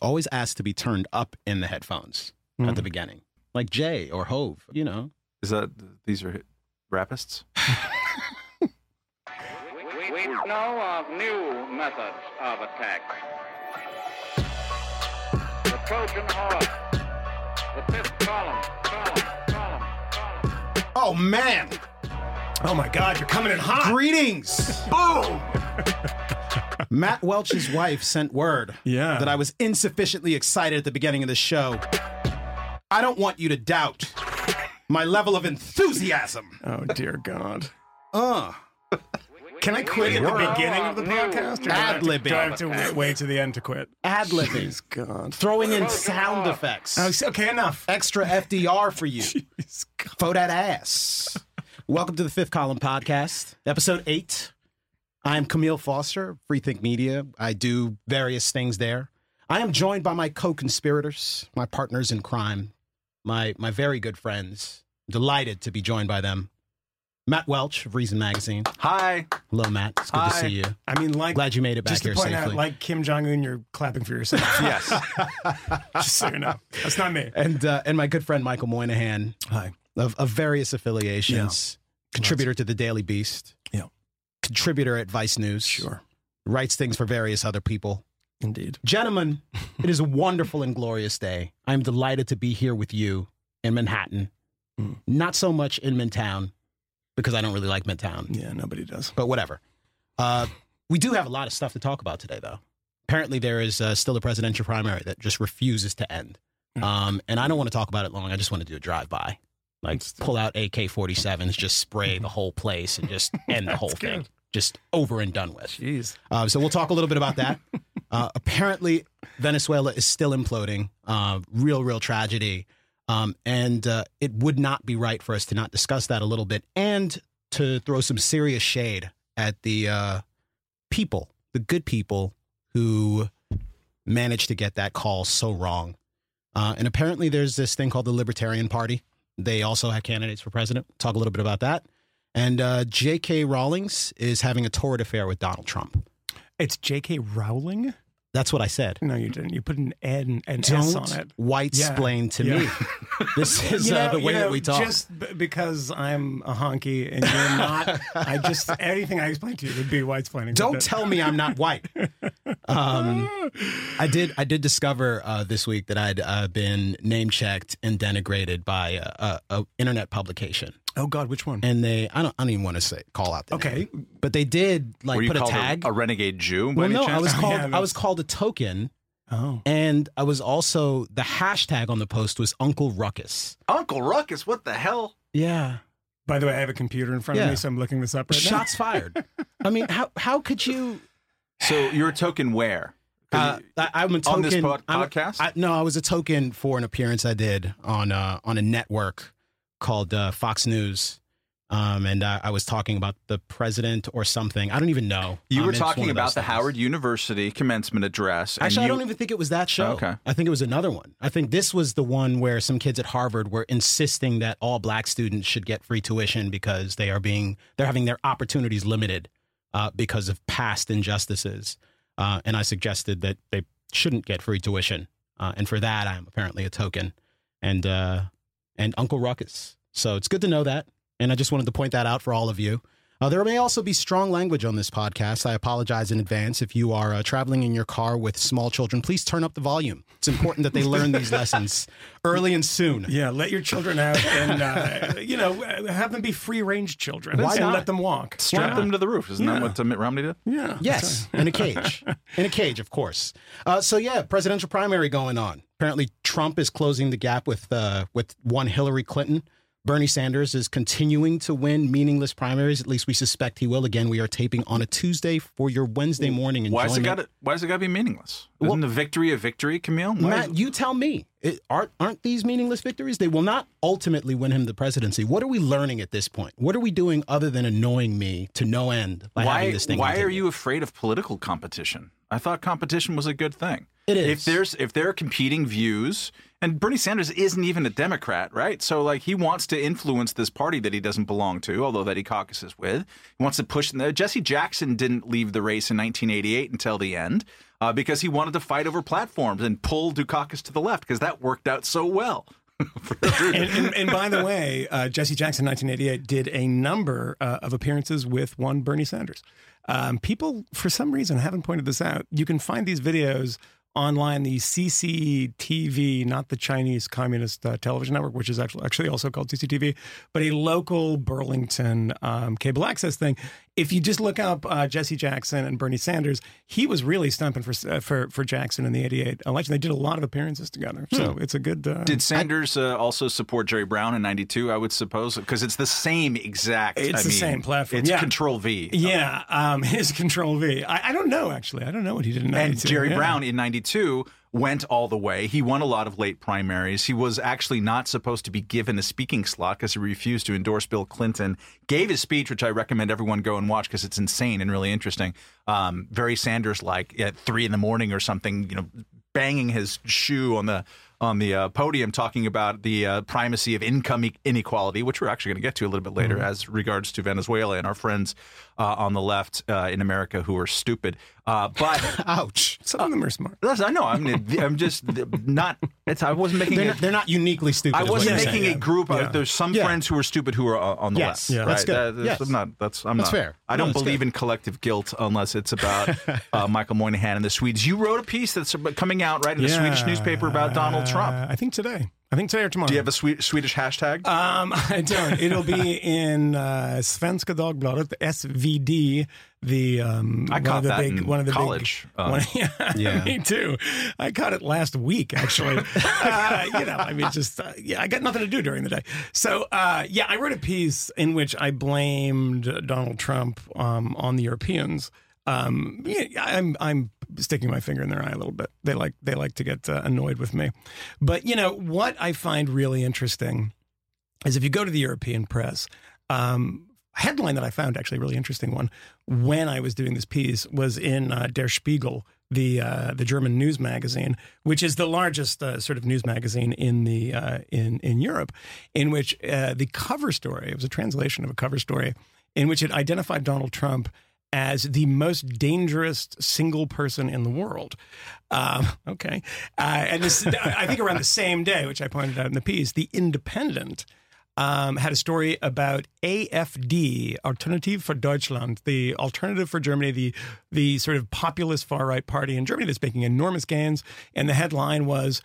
always ask to be turned up in the headphones at the hmm. beginning, like Jay or Hove. You know, Is that these are rapists? We, we know of new methods of attack. The Trojan horse, the fifth column, column, column, column. oh man, Oh my God, you're coming in hot. greetings, boom. Matt Welch's wife sent word Yeah. that I was insufficiently excited at the beginning of the show. I don't want you to doubt my level of enthusiasm. Oh dear God. Uh, Can I quit at the beginning of the podcast? Or I have to- Ad-libbing. Do I have to wait, wait to the end to quit? ad libbing, Please God. throwing in sound effects. Oh, okay, enough. extra FDR for you. Please, God. Fo that ass. Welcome to the Fifth Column Podcast, episode eight. I'm Camille Foster, Free Think Media. I do various things there. I am joined by my co-conspirators, my partners in crime, my my very good friends. Delighted to be joined by them. Matt Welch of Reason Magazine. Hi. Hello, Matt. It's good to see you. I mean, like, Glad you made it back just to here point safely. out, like Kim Jong Un, you're clapping for yourself. Yes. just so you know, that's not me. and uh, and my good friend Michael Moynihan Hi. of, of various affiliations, contributor to the Daily Beast, Yeah. Contributor at Vice News, Sure. writes things for various other people. Indeed. Gentlemen, it is a wonderful and glorious day. I'm delighted to be here with you in Manhattan. Mm. Not so much in Midtown because I don't really like Midtown, Yeah, nobody does. but whatever. Uh, we do have a lot of stuff to talk about today, though. Apparently, there is uh, still a presidential primary that just refuses to end. Um, and I don't want to talk about it long. I just want to do a drive by. Like, pull out AK 47s, just spray the whole place and just end the whole That's thing. good. Just over and done with. Jeez. Uh, so we'll talk a little bit about that. Uh, apparently, Venezuela is still imploding. Uh, real, real tragedy. Um, and uh, it would not be right for us to not discuss that a little bit and to throw some serious shade at the uh, people, the good people who managed to get that call so wrong. Uh, and apparently, there's this thing called the Libertarian Party. They also have candidates for president. Talk a little bit about that. And uh, J.K. Rawlings is having a torrid affair with Donald Trump. It's J.K. Rowling? That's what I said. No, you didn't. You put an N and S on it. white Yeah. splain to Yeah. me. This is You uh, the way you that we talk. Just b- because I'm a honky and you're not, I just anything I explain to you would be white splaining. Don't tell me I'm not white. Um, I did. I did discover uh, this week that I'd uh, been name checked and denigrated by a, a, a internet publication, Oh God, which one? and they. I don't. I don't even want to say call out. The Okay. name, but they did like Were you put a tag. a, renegade Jew? by well, any no, I chance? was Oh, called. yeah, I was called a token, Oh, and I was also the hashtag on the post was Uncle Ruckus. Uncle Ruckus. What the hell? Yeah. by the way, I have a computer in front Yeah. of me, so I'm looking this up right Shots fired. I mean, how how could you? So you're a token where? Uh, I, I'm a token On this pod- I'm a- podcast? I, no, I was a token for an appearance I did on uh, on a network called uh, Fox News, um, and I, I was talking about the president or something. I don't even know. you Um, were it's one talking of about the things. Howard University commencement address. and Actually, I you- don't even think it was that show. Okay. I think it was another one. I think this was the one where some kids at Harvard were insisting that all black students should get free tuition because they are being they're having their opportunities limited uh, because of past injustices. Uh, and I suggested that they shouldn't get free tuition, uh, and for that, I'm apparently a token, and uh, and Uncle Ruckus. So it's good to know that, and I just wanted to point that out for all of you. Uh, there may also be strong language on this podcast. I apologize in advance. If you are uh, traveling in your car with small children, please turn up the volume. It's important that they learn these lessons early and soon. Yeah, let your children out and uh, you know have them be free range children. Why and not? let them walk. strap Yeah. them to the roof. Isn't Yeah. that what uh, Mitt Romney did? Yeah. Yes, in a cage. In a cage, of course. Uh, so yeah, presidential primary going on. Apparently, Trump is closing the gap with uh, with one Hillary Clinton. Bernie Sanders is continuing to win meaningless primaries. At least we suspect he will. Again, we are taping on a Tuesday for your Wednesday morning Why has it got to, Why does it got to be meaningless? Isn't the victory a victory, Camille? Why Matt, is- you tell me. It, aren't aren't these meaningless victories? They will not ultimately win him the presidency. What are we learning at this point? What are we doing other than annoying me to no end by having why this thing? why are you afraid of political competition? I thought competition was a good thing. It is. If there's if there are competing views, and Bernie Sanders isn't even a Democrat, right? So like he wants to influence this party that he doesn't belong to, although that he caucuses with. He wants to push. Jesse Jackson didn't leave the race in 1988 until the end. uh, because he wanted to fight over platforms and pull Dukakis to the left because that worked out so well. and, and, and, by the way, uh, Jesse Jackson, 1988, did a number uh, of appearances with one Bernie Sanders. Um, people, for some reason, haven't pointed this out. You can find these videos online, the CCTV, not the Chinese Communist uh, Television Network, which is actually also called CCTV, but a local Burlington um, cable access thing. If you just look up uh, Jesse Jackson and Bernie Sanders, he was really stumping for uh, for for Jackson in the '88 election. They did a lot of appearances together, so hmm. it's a good. Uh, did Sanders uh, also support Jerry Brown in '92? I would suppose because it's the same exact. It's I the mean, same platform. It's yeah. Control V. Yeah, um, his Control V. I, I, don't know actually. I don't know what he did in '92. And Jerry yeah. Brown in '92 1992 went all the way. He won a lot of late primaries. He was actually not supposed to be given a speaking slot because he refused to endorse Bill Clinton. Gave his speech, which I recommend everyone go and watch because it's insane and really interesting. Um, very Sanders like at three in the morning or something, you know, banging his shoe on the on the uh, podium talking about the uh, primacy of income e- inequality, which we're actually going to get to a little bit later mm-hmm. as regards to Venezuela and our friends uh, on the left uh, in America who are stupid. Uh, but ouch, some of them are smart. I know. I'm, I'm just not. It's. I wasn't making. They're, a, not, they're not uniquely stupid. I wasn't making saying. a group. Yeah. there's some yeah. friends who are stupid who are on the yes. left. Yeah, right? that's good. That, yes. I'm not. That's. I'm that's not. fair. I don't no, believe good. in collective guilt unless it's about uh, Michael Moynihan and the Swedes. You wrote a piece that's coming out right in a yeah. Swedish newspaper about Donald Trump. I think today. I think today or tomorrow. Do you have a Swedish hashtag? Um, I don't. It'll be in uh, Svenska Dagbladet, SVD. The um, I one caught of the that big, in one of the college. Big, um, one, yeah, yeah. me too. I caught it last week, actually. uh, you know, I mean, just uh, yeah, I got nothing to do during the day. So uh, yeah, I wrote a piece in which I blamed Donald Trump um, on the Europeans. Um, yeah, I'm I'm sticking my finger in their eye a little bit. They like they like to get uh, annoyed with me. But you know what I find really interesting is if you go to the European press. Um, headline that I found actually a really interesting one when I was doing this piece was in uh, Der Spiegel, the uh, the German news magazine, which is the largest uh, sort of news magazine in the uh, in in Europe, in which uh, the cover story it was a translation of a cover story in which it identified Donald Trump as the most dangerous single person in the world. Um, okay. Uh, and this, I think around the same day, which I pointed out in the piece, The Independent um, had a story about AFD, Alternative for Deutschland, the alternative for Germany, the the sort of populist far right party in Germany that's making enormous gains. And the headline was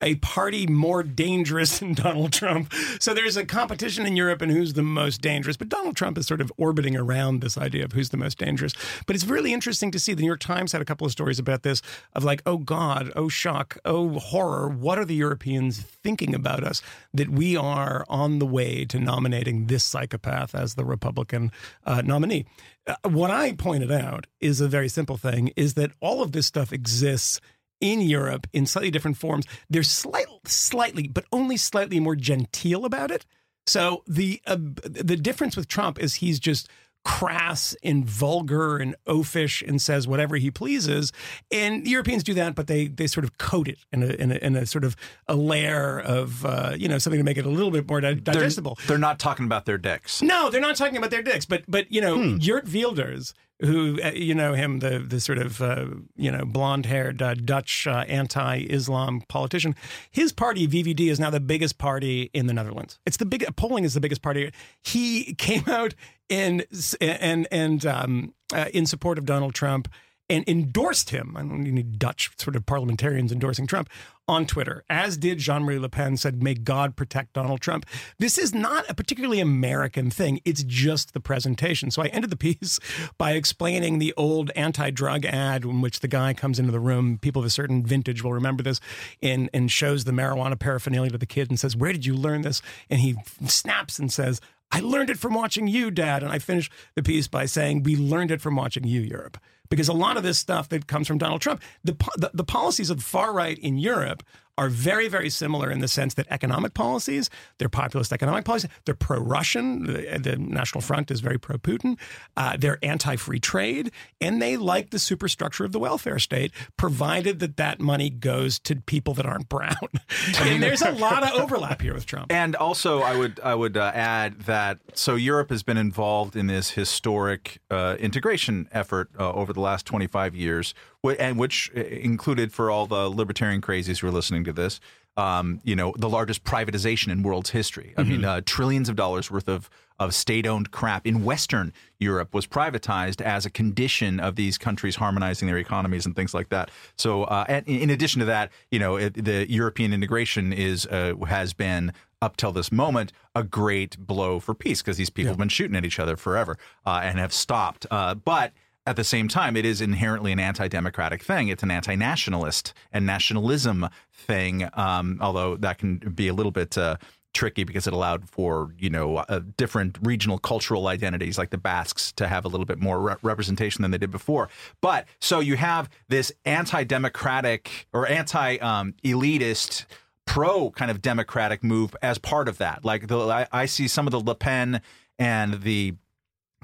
a party more dangerous than Donald Trump. So there's a competition in Europe and who's the most dangerous. But Donald Trump is sort of orbiting around this idea of who's the most dangerous. But it's really interesting to see. The New York Times had a couple of stories about this of like, oh God, oh shock, oh horror. What are the Europeans thinking about us that we are on the way to nominating this psychopath as the Republican uh, nominee? Uh, what I pointed out is a very simple thing is that all of this stuff exists in Europe in slightly different forms. They're slight, slightly, but only slightly more genteel about it. So the uh, the difference with Trump is he's just crass and vulgar and oafish and says whatever he pleases. And Europeans do that, but they they sort of coat it in a in a, in a sort of a layer of uh, you know something to make it a little bit more digestible. They're, they're, not talking about their dicks. No, they're not talking about their dicks. But but you know, hmm. Geert Wilders, who uh, you know him, the the sort of uh, you know blonde haired uh, Dutch uh, anti-Islam politician. His party VVD is now the biggest party in the Netherlands. It's the big polling is the biggest party. He came out in and and um, uh, in support of Donald Trump and endorsed him. I don't need Dutch sort of parliamentarians endorsing Trump on Twitter, as did Jean Marie Le Pen, said, May God protect Donald Trump. This is not a particularly American thing. It's just the presentation. So I ended the piece by explaining the old anti drug ad in which the guy comes into the room. People of a certain vintage will remember this and, and shows the marijuana paraphernalia to the kid and says, Where did you learn this? And he snaps and says, I learned it from watching you, Dad. And I finished the piece by saying, We learned it from watching you, Europe. Because a lot of this stuff that comes from Donald Trump, the, the, the policies of the far right in Europe are very, very similar in the sense that economic policies, they're populist economic policies, they're pro Russian. The, the, National Front is very pro Putin. Uh, they're anti free trade, and they like the superstructure of the welfare state, provided that that money goes to people that aren't brown. and there's a lot of overlap here with Trump. And also, I would I would uh, add that so Europe has been involved in this historic uh, integration effort uh, over the last 25 years, and which uh, included for all the libertarian crazies who are listening to this, um, you know, the largest privatization in world's history. I mean, uh, trillions of dollars worth of of state-owned crap in Western Europe was privatized as a condition of these countries harmonizing their economies and things like that. So, uh, and in addition to that, you know, it, the European integration is uh, has been up till this moment a great blow for peace because these people have been shooting at each other forever uh, and have stopped. Uh, but at the same time, it is inherently an anti-democratic thing. It's an anti-nationalist and nationalism thing. Um, although that can be a little bit uh, tricky because it allowed for you know uh, different regional cultural identities like the Basques to have a little bit more re- representation than they did before. But so you have this anti-democratic or anti-elitist. pro kind of democratic move as part of that. Like the I, I see some of the Le Pen and the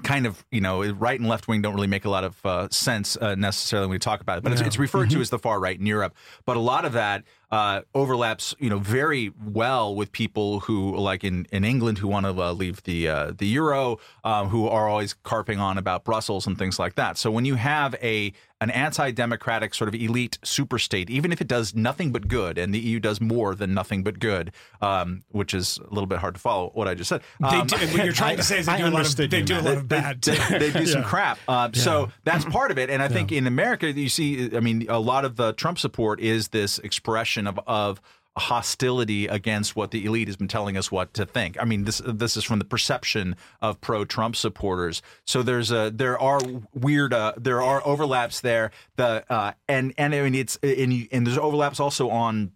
kind of you know right and left wing don't really make a lot of uh, sense uh, necessarily when we talk about it but it's, it's referred to as the far right in europe. But a lot of that uh, overlaps you know very well with people who like in, in england who want to uh, leave the uh, the euro um, who are always carping on about brussels and things like that. So when you have a an anti-democratic sort of elite superstate even if it does nothing but good and the eu does more than nothing but good um, which is a little bit hard to follow what i just said They Um, do, what you're trying to say is they I do a lot of they do a lot of bad. they, too. they do some Yeah. crap. Uh, So that's part of it. And I think in America, you see, I mean, a lot of the Trump support is this expression of of hostility against what the elite has been telling us what to think. I mean, this this is from the perception of pro Trump supporters. So there's a there are weird uh, there are overlaps there. The uh, and and I mean it's and, and there's overlaps also on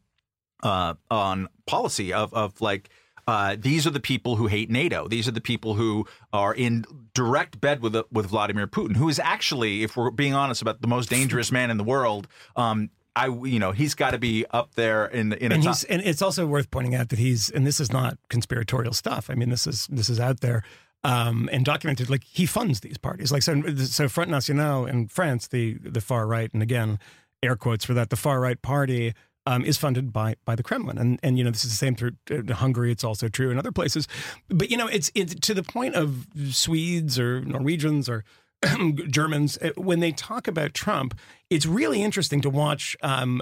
uh, on policy of of like. Uh, these are the people who hate NATO. These are the people who are in direct bed with with Vladimir Putin, who is actually, if we're being honest, about the most dangerous man in the world. Um, I, you know, he's got to be up there in in a and top. and it's also worth pointing out that he's and this is not conspiratorial stuff. I mean, this is this is out there um, and documented. Like he funds these parties. Like so, so Front National in France, the the far right, and again, air quotes for that, the far right party. Um, is funded by by the Kremlin, and and you know this is the same through uh, Hungary. It's also true in other places, but you know it's it's to the point of Swedes or Norwegians or Germans uh, when they talk about Trump. It's really interesting to watch um,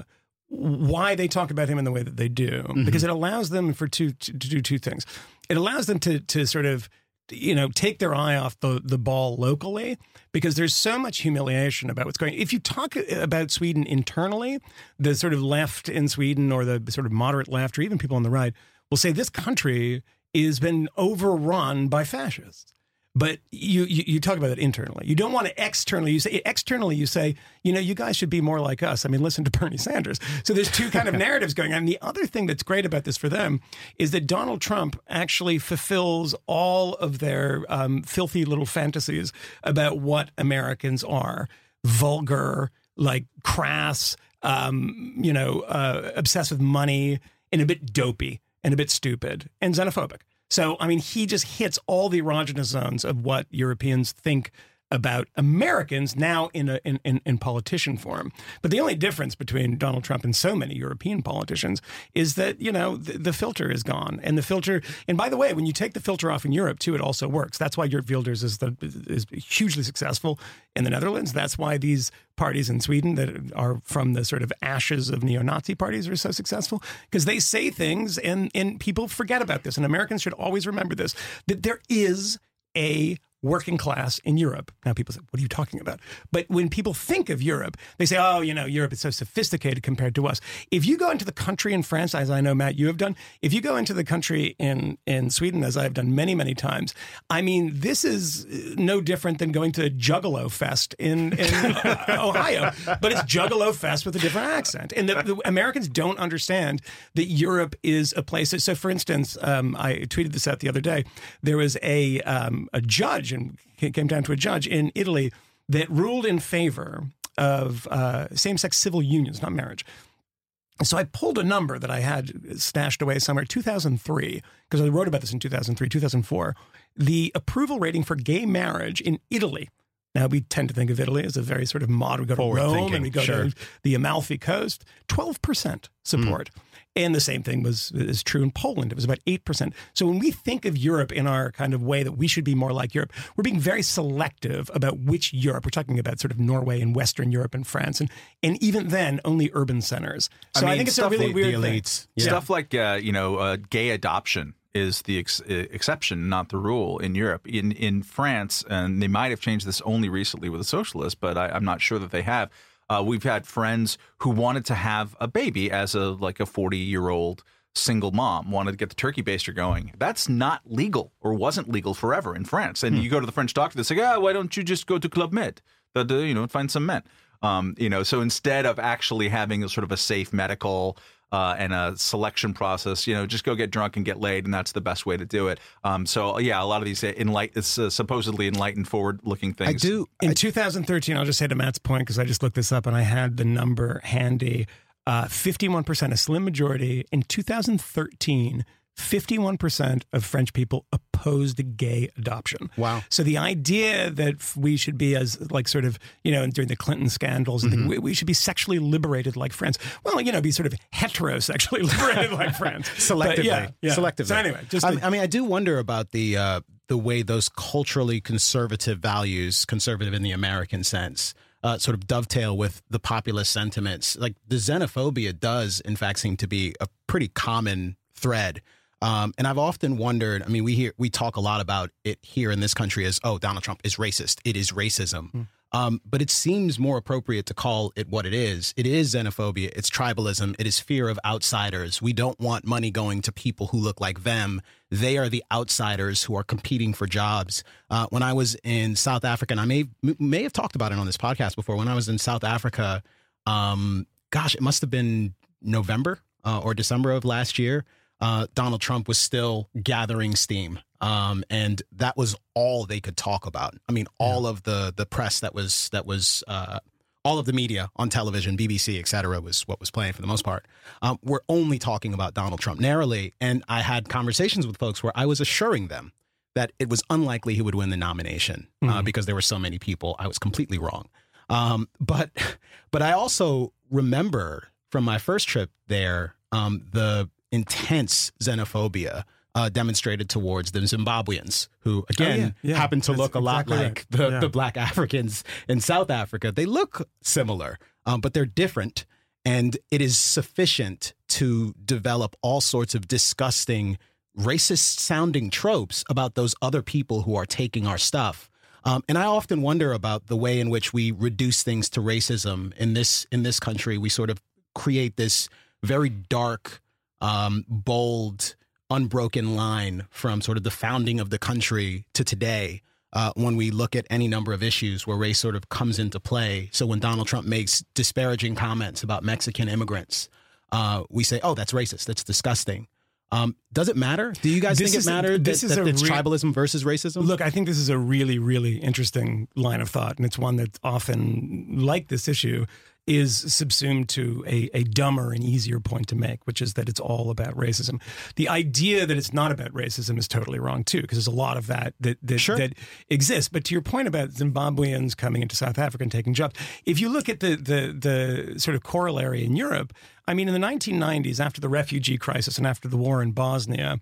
why they talk about him in the way that they do because it allows them for two to, to do two things. It allows them to to sort of you know take their eye off the the ball locally because there's so much humiliation about what's going. If you talk about Sweden internally, the sort of left in Sweden or the sort of moderate left or even people on the right will say this country has been overrun by fascists. But you, you you talk about it internally. You don't want to externally. You say externally. You say, you know, you guys should be more like us. I mean, listen to Bernie Sanders. So there's two kind of narratives going on. And the other thing that's great about this for them is that Donald Trump actually fulfills all of their um, filthy little fantasies about what Americans are: vulgar, like crass, um, you know, uh, obsessed with money, and a bit dopey, and a bit stupid, and xenophobic. So, I mean, he just hits all the erogenous zones of what Europeans think about Americans now in a in, in, in politician form. But the only difference between Donald Trump and so many European politicians is that, you know, the, the filter is gone. And the filter and by the way, when you take the filter off in Europe too, it also works. That's why Europe Wilders is the is hugely successful in the Netherlands. That's why these parties in Sweden that are from the sort of ashes of neo-Nazi parties are so successful because they say things and and people forget about this and Americans should always remember this that there is a working class in Europe. Now people say, what are you talking about? But when people think of Europe, they say, oh, you know, Europe is so sophisticated compared to us. If you go into the country in France, as I know, Matt, you have done, if you go into the country in, in Sweden, as I've done many, many times, I mean, this is no different than going to Juggalo Fest in, in uh, Ohio, but it's Juggalo Fest with a different accent. And the, the Americans don't understand that Europe is a place. So, for instance, um, I tweeted this out the other day. There was a, um, a judge, it came down to a judge in Italy that ruled in favor of uh, same sex civil unions, not marriage. So I pulled a number that I had stashed away somewhere, 2003, because I wrote about this in 2003, 2004. The approval rating for gay marriage in Italy Now we tend to think of Italy as a very sort of modern. We go to Rome thinking, and we go sure. to the Amalfi Coast. Twelve percent support, and the same thing was is true in Poland. It was about eight percent. So when we think of Europe in our kind of way that we should be more like Europe, we're being very selective about which Europe. We're talking about sort of Norway and Western Europe and France, and and even then only urban centers. So I, mean, I think it's a really like weird the thing. Yeah. Stuff like uh, you know, uh, gay adoption is the ex- exception, not the rule in Europe. In in France, and they might have changed this only recently with the socialists, but I, I'm not sure that they have. Uh, we've had friends who wanted to have a baby as a like a 40 year old single mom wanted to get the turkey baster going. That's not legal or wasn't legal forever in France. And you go to the French doctor, they say, "Ah, why don't you just go to Club Med? That, you know, find some men." Um, you know, so instead of actually having a sort of a safe medical uh, and a selection process, you know, just go get drunk and get laid, and that's the best way to do it. Um, so yeah, a lot of these enlight, it's, uh, supposedly enlightened, forward-looking things. I do. In 2013, I'll just say to Matt's point because I just looked this up and I had the number handy. Uh, 51%, a slim majority. In 2013, 51% of French people opposed gay adoption. Wow. So the idea that we should be as like sort of, you know, during the Clinton scandals, and Mm-hmm. we, we should be sexually liberated like France. Well, you know, be sort of heterosexually liberated like France. selectively. Yeah, yeah. Selectively. So anyway, just I, to- I mean, I do wonder about the uh, the way those culturally conservative values, conservative in the American sense, uh, sort of dovetail with the populist sentiments. Like the xenophobia does, in fact, seem to be a pretty common thread. Um, and I've often wondered. I mean, we hear we talk a lot about it here in this country as, oh, Donald Trump is racist. It is racism. Um, but it seems more appropriate to call it what it is. It is xenophobia. It's tribalism. It is fear of outsiders. We don't want money going to people who look like them. They are the outsiders who are competing for jobs. Uh, when I was in South Africa, and I may may have talked about it on this podcast before. When I was in South Africa, um, gosh, it must have been November uh, or December of last year. Uh, Donald Trump was still gathering steam, um, and that was all they could talk about. I mean, all of the the press that was that was uh, all of the media on television, BBC, et cetera, was what was playing for the most part. Um, we're only talking about Donald Trump narrowly, and I had conversations with folks where I was assuring them that it was unlikely he would win the nomination uh, because there were so many people. I was completely wrong. Um, but but I also remember from my first trip there um, the intense xenophobia uh, demonstrated towards the Zimbabweans, who again yeah, yeah. happen to That's look a lot like right. the, Yeah. the black Africans in South Africa. They look similar, um, but they're different. And it is sufficient to develop all sorts of disgusting, racist sounding tropes about those other people who are taking our stuff. Um, and I often wonder about the way in which we reduce things to racism in this in this country. We sort of create this very dark, um, bold, unbroken line from sort of the founding of the country to today. Uh, when we look at any number of issues where race sort of comes into play. So when Donald Trump makes disparaging comments about Mexican immigrants, uh, we say, "Oh, that's racist. That's disgusting." Um, does it matter? Do you guys This think is- it mattered this that, is that it's re- tribalism versus racism? Look, I think this is a really, really interesting line of thought, and it's one that's often, like this issue, is subsumed to a, a dumber and easier point to make, which is that it's all about racism. The idea that it's not about racism is totally wrong too, because there's a lot of that that that, Sure. that exists. But to your point about Zimbabweans coming into South Africa and taking jobs, if you look at the the the sort of corollary in Europe, I mean, in the 1990s, after the refugee crisis and after the war in Bosnia,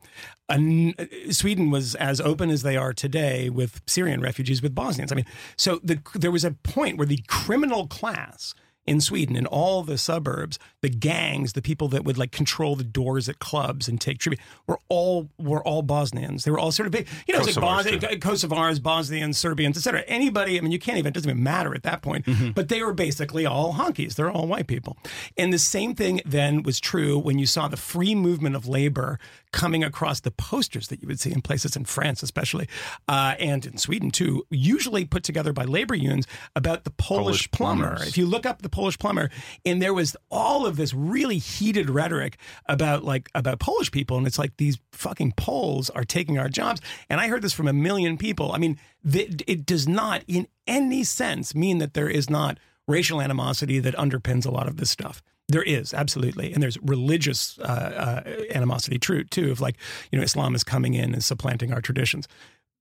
an, Sweden was as open as they are today with Syrian refugees, with Bosnians. I mean, so the, there was a point where the criminal class in Sweden, in all the suburbs, the gangs, the people that would like control the doors at clubs and take tribute, were all were all Bosnians. They were all sort of big, you know, it's like Kosovars, Kosovars, Bosnians, Serbians, etc. Anybody, I mean, you can't even, it doesn't even matter at that point. But they were basically all honkies. They're all white people. And the same thing then was true when you saw the free movement of labor coming across the posters that you would see in places in France, especially, uh, and in Sweden too, usually put together by labor unions about the Polish, Polish plumber. plumbers. If you look up the Polish plumber, and there was all of this really heated rhetoric about like about Polish people, and it's like these fucking Poles are taking our jobs. And I heard this from a million people. I mean, th- it does not in any sense mean that there is not racial animosity that underpins a lot of this stuff. There is absolutely, and there's religious uh, uh, animosity, true too, of like you know Islam is coming in and supplanting our traditions.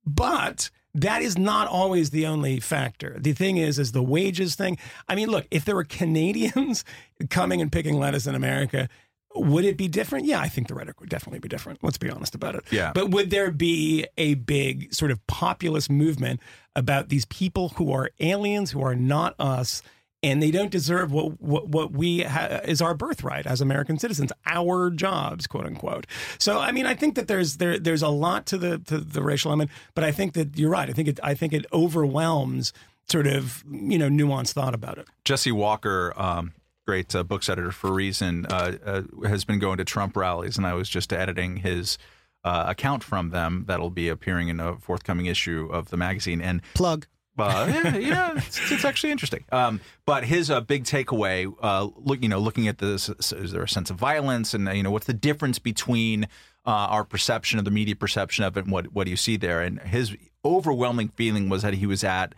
But that is not always the only factor. The thing is, is the wages thing. I mean, look, if there were Canadians coming and picking lettuce in America, would it be different? Yeah, I think the rhetoric would definitely be different. Let's be honest about it. Yeah. But would there be a big sort of populist movement about these people who are aliens, who are not us, and they don't deserve what what, what we ha- is our birthright as American citizens, our jobs, quote unquote. So, I mean, I think that there's there there's a lot to the to the racial element, but I think that you're right. I think it I think it overwhelms sort of you know nuanced thought about it. Jesse Walker, um, great uh, books editor for Reason, uh, uh, has been going to Trump rallies, and I was just editing his uh, account from them that'll be appearing in a forthcoming issue of the magazine. And Plug. Uh, yeah, yeah it's, it's actually interesting. Um, but his uh, big takeaway, uh, look, you know, looking at this, is there a sense of violence, and uh, you know, what's the difference between uh, our perception of the media perception of it, and what what do you see there? And his overwhelming feeling was that he was at.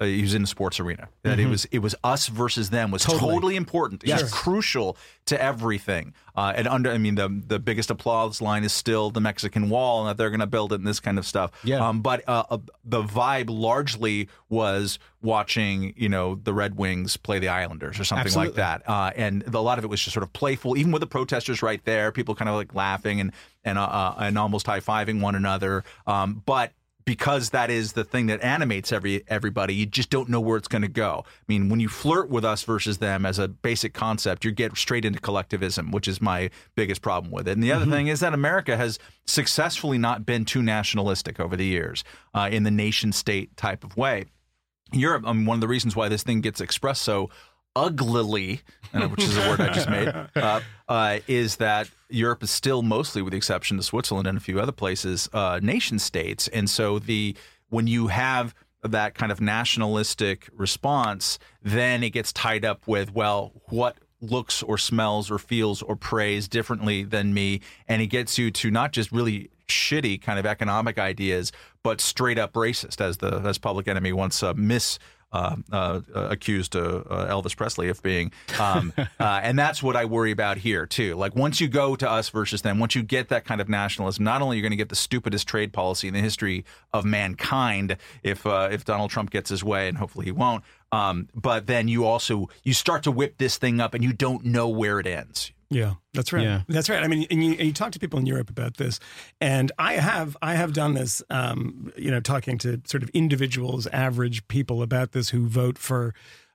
Uh, he was in the sports arena. That it was it was us versus them was totally, Totally. important. It Yes. was crucial to everything. Uh, and under, I mean, the the biggest applause line is still the Mexican Wall, and that they're going to build it and this kind of stuff. Yeah. Um, but uh, uh, the vibe largely was watching, you know, the Red Wings play the Islanders or something like that. Uh, and a lot of it was just sort of playful, even with the protesters right there, people kind of like laughing and and uh, and almost high fiving one another. Um, but because that is the thing that animates every everybody, you just don't know where it's going to go. I mean, when you flirt with us versus them as a basic concept, you get straight into collectivism, which is my biggest problem with it. And the other thing is that America has successfully not been too nationalistic over the years uh, in the nation state type of way. Europe, um, one of the reasons why this thing gets expressed so uglily, uh, which is a word I just made, uh, uh, is that Europe is still mostly, with the exception of Switzerland and a few other places, uh, nation states. And so the when you have that kind of nationalistic response, then it gets tied up with well, what looks or smells or feels or prays differently than me, and it gets you to not just really shitty kind of economic ideas, but straight up racist, as the as Public Enemy once uh, mis. Uh, uh, uh, accused uh, uh, Elvis Presley of being, um, uh, and that's what I worry about here too. Like once you go to us versus them, once you get that kind of nationalism, not only are you going to get the stupidest trade policy in the history of mankind, if uh, if Donald Trump gets his way, and hopefully he won't, um, but then you also you start to whip this thing up, and you don't know where it ends. Yeah, that's right. Yeah. That's right. I mean, and you, and you talk to people in Europe about this, and I have I have done this. Um, you know, talking to sort of individuals, average people about this who vote for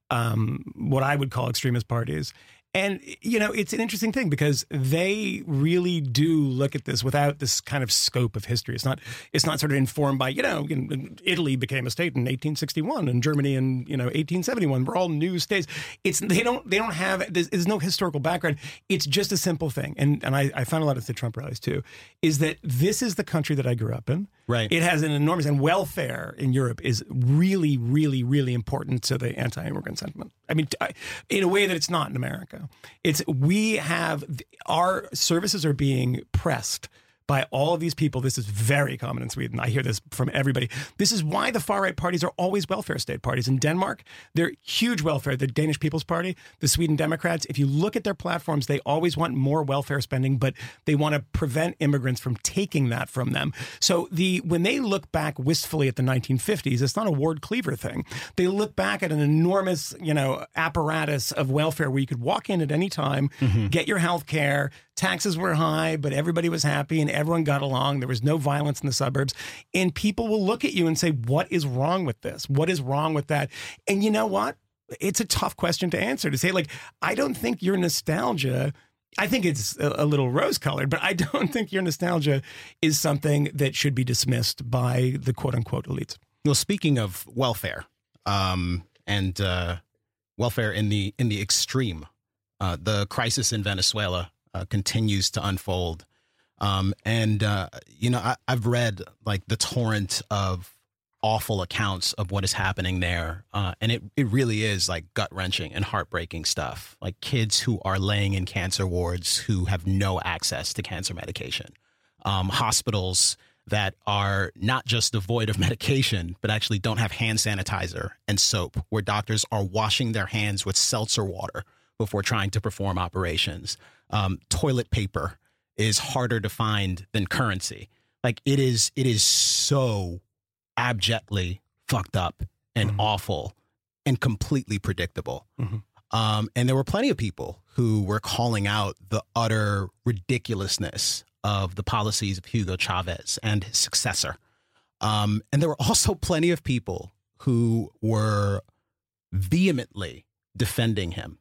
um, what I would call extremist parties. And you know, it's an interesting thing because they really do look at this without this kind of scope of history. It's not it's not sort of informed by you know Italy became a state in 1861 and Germany in you know 1871. We're all new states. It's they don't they don't have there's, there's no historical background. It's just a simple thing. And and I, I found a lot of the Trump rallies too. Is that this is the country that I grew up in. Right. It has an enormous and welfare in Europe is really, really, really important to the anti-immigrant sentiment. I mean, in a way that it's not in America. It's we have our services are being pressed by all of these people. This is very common in Sweden. I hear this from everybody. This is why the far right parties are always welfare state parties. In Denmark, they're huge welfare. The Danish People's Party, the Sweden Democrats, if you look at their platforms, they always want more welfare spending, but they want to prevent immigrants from taking that from them. So the when they look back wistfully at the 1950s, it's not a Ward Cleaver thing. They look back at an enormous, you know, apparatus of welfare where you could walk in at any time, mm-hmm. get your health care, taxes were high, but everybody was happy and everyone got along. There was no violence in the suburbs. And people will look at you and say, What is wrong with this? What is wrong with that? And you know what? It's a tough question to answer to say, like, I don't think your nostalgia. I think it's a, little rose colored, but I don't think your nostalgia is something that should be dismissed by the quote unquote elites. Well, speaking of welfare, um, and uh, welfare in the in the extreme, uh, the crisis in Venezuela uh, continues to unfold, um, and uh, you know I, I've read like the torrent of awful accounts of what is happening there, uh, and it it really is like gut wrenching and heartbreaking stuff. Like kids who are laying in cancer wards who have no access to cancer medication, um, hospitals that are not just devoid of medication, but actually don't have hand sanitizer and soap, where doctors are washing their hands with seltzer water before trying to perform operations. Um, toilet paper is harder to find than currency. Like it is, it is so abjectly fucked up and Mhm. awful and completely predictable. Mhm. Um, and there were plenty of people who were calling out the utter ridiculousness of the policies of Hugo Chavez and his successor. Um, and there were also plenty of people who were vehemently defending him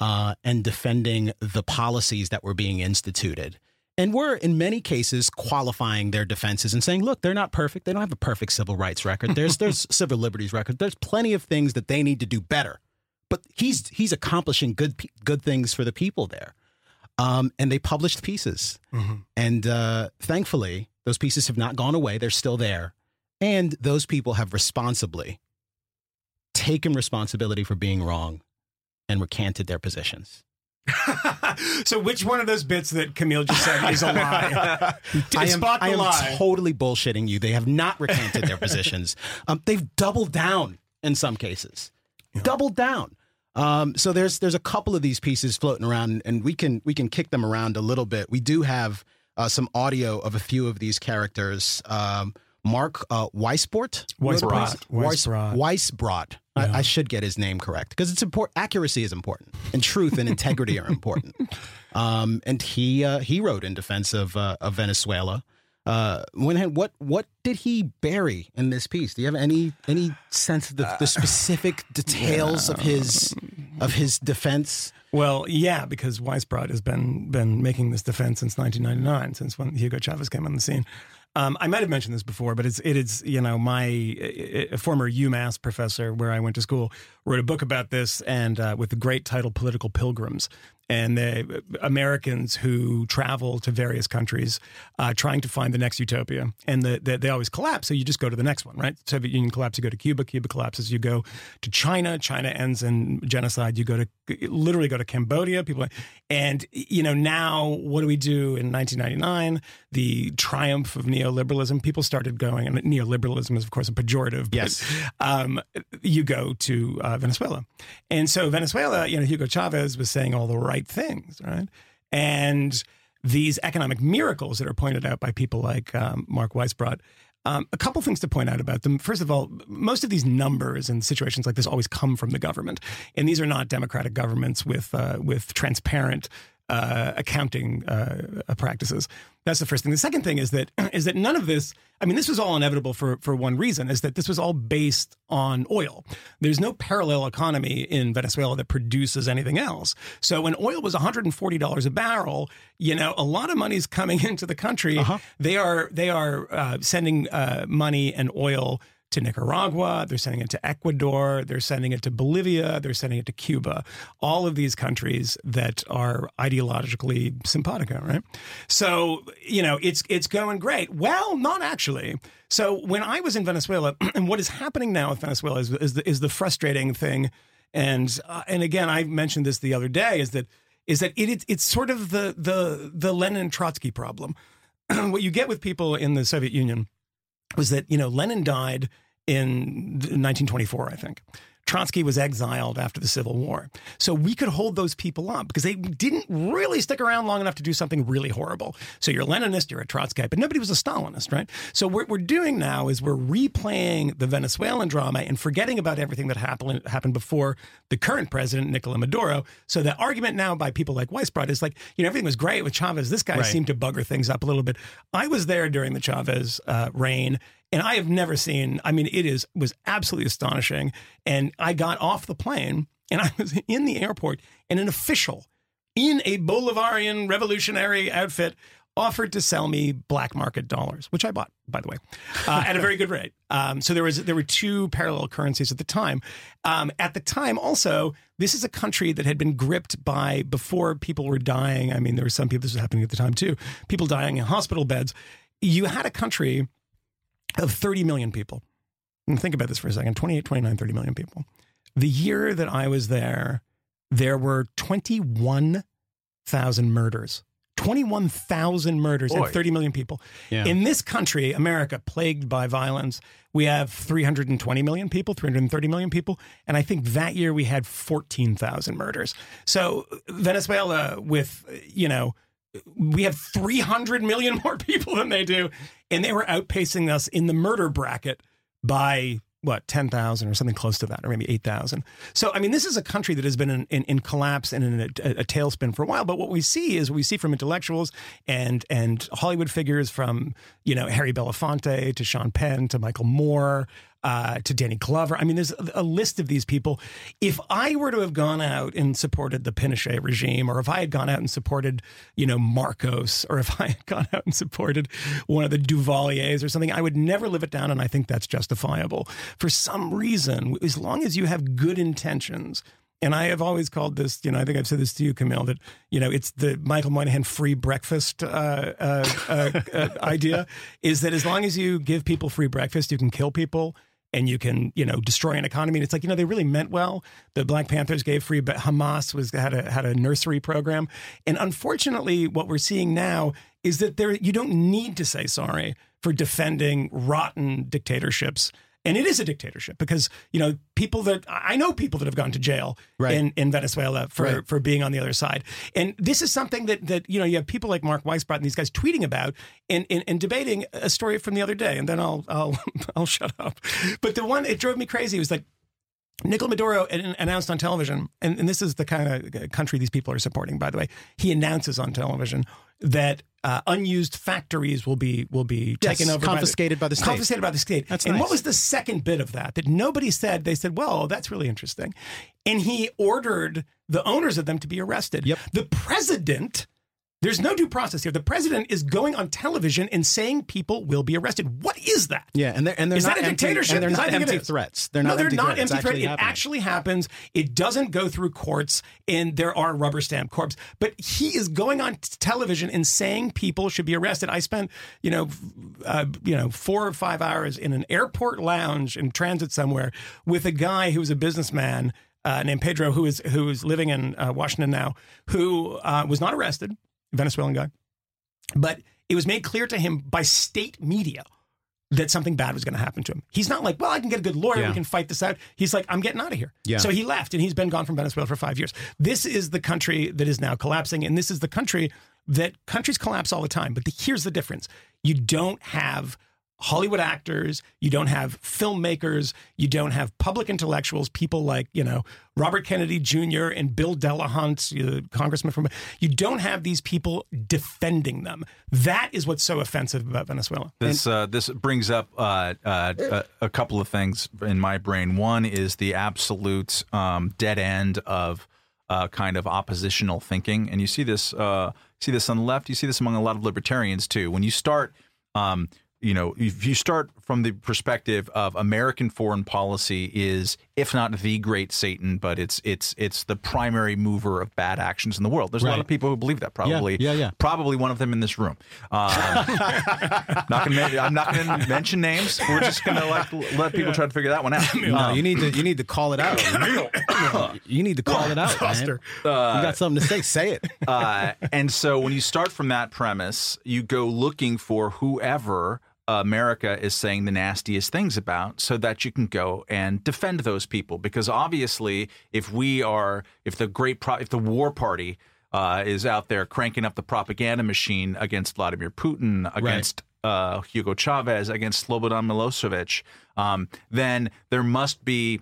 uh, and defending the policies that were being instituted. And were in many cases qualifying their defenses and saying, look, they're not perfect. They don't have a perfect civil rights record. There's there's civil liberties record. There's plenty of things that they need to do better. But he's he's accomplishing good good things for the people there. Um, and they published pieces. Mhm. And uh, thankfully, those pieces have not gone away. They're still there. And those people have responsibly taken responsibility for being wrong and recanted their positions. so which one of those bits that Camille just said is a lie? I am, Spot the I am lie. totally bullshitting you. They have not recanted their positions. Um, they've doubled down in some cases. Doubled down. Um, so there's there's a couple of these pieces floating around, and we can we can kick them around a little bit. We do have uh, some audio of a few of these characters. Um, Mark uh, Weisbort, Weisbrot. Weisbrot. Weisbrot. I, I should get his name correct because it's important. Accuracy is important, and truth and integrity are important. Um, and he uh, he wrote in defense of uh, of Venezuela. Uh, when what what did he bury in this piece? Do you have any any sense of the, the specific details of his of his defense? Well, yeah, because Weisbrot has been been making this defense since 1999, since when Hugo Chavez came on the scene. Um, I might have mentioned this before, but it's it is you know my former UMass professor where I went to school wrote a book about this and uh, with the great title "Political Pilgrims." And the Americans who travel to various countries uh, trying to find the next utopia, and the, the, they always collapse. So you just go to the next one, right? Soviet Union collapses, you go to Cuba. Cuba collapses, you go to China. China ends in genocide. You go to literally go to Cambodia. People, and you know now what do we do in 1999? The triumph of neoliberalism. People started going, and neoliberalism is of course a pejorative. But, Yes. um, you go to uh, Venezuela, and so Venezuela, you know, Hugo Chavez was saying all the right things, right? And these economic miracles that are pointed out by people like um, Mark Weisbrot. Um, a couple things to point out about them. First of all, most of these numbers and situations like this always come from the government, and these are not democratic governments with uh, with transparent uh, accounting uh, practices. That's the first thing. The second thing is that is that none of this. I mean, this was all inevitable for for one reason: is that this was all based on oil. There's no parallel economy in Venezuela that produces anything else. So when oil was 140 dollars a barrel, you know, a lot of money's coming into the country. They are they are uh, sending uh, money and oil to Nicaragua, they're sending it to Ecuador, they're sending it to Bolivia, they're sending it to Cuba. All of these countries that are ideologically simpatico, right? So, you know, it's it's going great. Well, not actually. So when I was in Venezuela, and what is happening now with Venezuela is, is, the, is the frustrating thing. And uh, and again, I mentioned this the other day, is that is that it, it's sort of the the the Lenin Trotsky problem. what you get with people in the Soviet Union was that you know Lenin died in 1924, I think. Trotsky was exiled after the Civil War. So we could hold those people up because they didn't really stick around long enough to do something really horrible. So you're a Leninist, you're a Trotskyite, but nobody was a Stalinist, right? So what we're doing now is we're replaying the Venezuelan drama and forgetting about everything that happened happened before the current president, Nicolas Maduro. So the argument now by people like Weisbrot is like, you know, everything was great with Chavez. This guy Right. seemed to bugger things up a little bit. I was there during the Chavez uh, reign, and I have never seen. I mean, it is was absolutely astonishing. And I got off the plane, and I was in the airport, and an official in a Bolivarian revolutionary outfit offered to sell me black market dollars, which I bought, by the way, uh, at a very good rate. Um, so there was there were two parallel currencies at the time. Um, at the time, also, this is a country that had been gripped by before people were dying. I mean, there were some people this was happening at the time too. People dying in hospital beds. You had a country of 30 million people. And think about this for a second 28, 29, 30 million people. The year that I was there, there were 21,000 murders. 21,000 murders Boy. and 30 million people. Yeah. In this country, America, plagued by violence, we have 320 million people, 330 million people. And I think that year we had 14,000 murders. So Venezuela, with, you know, we have 300 million more people than they do, and they were outpacing us in the murder bracket by what 10,000 or something close to that, or maybe 8,000. So, I mean, this is a country that has been in, in, in collapse and in a, a, tailspin for a while. But what we see is we see from intellectuals and and Hollywood figures from you know Harry Belafonte to Sean Penn to Michael Moore uh, to Danny Glover. I mean, there's a, list of these people. If I were to have gone out and supported the Pinochet regime, or if I had gone out and supported, you know, Marcos, or if I had gone out and supported one of the Duvaliers or something, I would never live it down. And I think that's justifiable. For some reason, as long as you have good intentions, and I have always called this, you know, I think I've said this to you, Camille, that, you know, it's the Michael Moynihan free breakfast uh, uh, uh idea is that as long as you give people free breakfast, you can kill people and you can you know destroy an economy. And it's like you know they really meant well. The Black Panthers gave free, but Hamas was had a had a nursery program. And unfortunately, what we're seeing now is that there you don't need to say sorry for defending rotten dictatorships and it is a dictatorship because you know people that I know people that have gone to jail right. in, in Venezuela for right. for being on the other side, and this is something that that you know you have people like Mark Weisbrot and these guys tweeting about and, and, and debating a story from the other day, and then I'll I'll I'll shut up. But the one it drove me crazy was like Nicolas Maduro announced on television, and, and, this is the kind of country these people are supporting, by the way. He announces on television that uh, unused factories will be will be yes, taken over, confiscated by the, by the state. Confiscated by the state. That's and nice. what was the second bit of that that nobody said? They said, "Well, that's really interesting," and he ordered the owners of them to be arrested. Yep. The president there's no due process here. The president is going on television and saying people will be arrested. What is that? Yeah, and they're and they're is not that a empty, dictatorship? And they're not empty threats. They're no, not they're empty not threats. empty threats. It happening. actually happens. It doesn't go through courts, and there are rubber stamp courts. But he is going on television and saying people should be arrested. I spent, you know, uh, you know, four or five hours in an airport lounge in transit somewhere with a guy who was a businessman. Uh, named Pedro, who is who is living in uh, Washington now, who uh, was not arrested, Venezuelan guy, but it was made clear to him by state media that something bad was going to happen to him. He's not like, well, I can get a good lawyer. Yeah. We can fight this out. He's like, I'm getting out of here. Yeah. So he left and he's been gone from Venezuela for five years. This is the country that is now collapsing. And this is the country that countries collapse all the time. But the, here's the difference you don't have Hollywood actors, you don't have filmmakers, you don't have public intellectuals, people like, you know, Robert Kennedy Jr. and Bill Delahunt, congressman from, you don't have these people defending them. That is what's so offensive about Venezuela. This uh, this brings up uh, uh, a, a couple of things in my brain. One is the absolute um, dead end of uh, kind of oppositional thinking, and you see this uh, see this on the left. You see this among a lot of libertarians too. When you start um, you know, if you start from the perspective of American foreign policy is, if not the great Satan, but it's it's it's the primary mover of bad actions in the world. There's a lot of people who believe that. Probably, yeah, yeah. Probably one of them in this room. Um, not gonna, I'm not going to mention names. We're just going to like let people try to figure that one out. No, Um, you need to you need to call it out. you need to call it out, man. Foster. you got something to say, say it. uh, and so when you start from that premise, you go looking for whoever America is saying the nastiest things about so that you can go and defend those people. Because obviously, if we are, if the great, pro- if the war party uh, is out there cranking up the propaganda machine against Vladimir Putin, against uh, Hugo Chavez, against Slobodan Milosevic, um, then there must be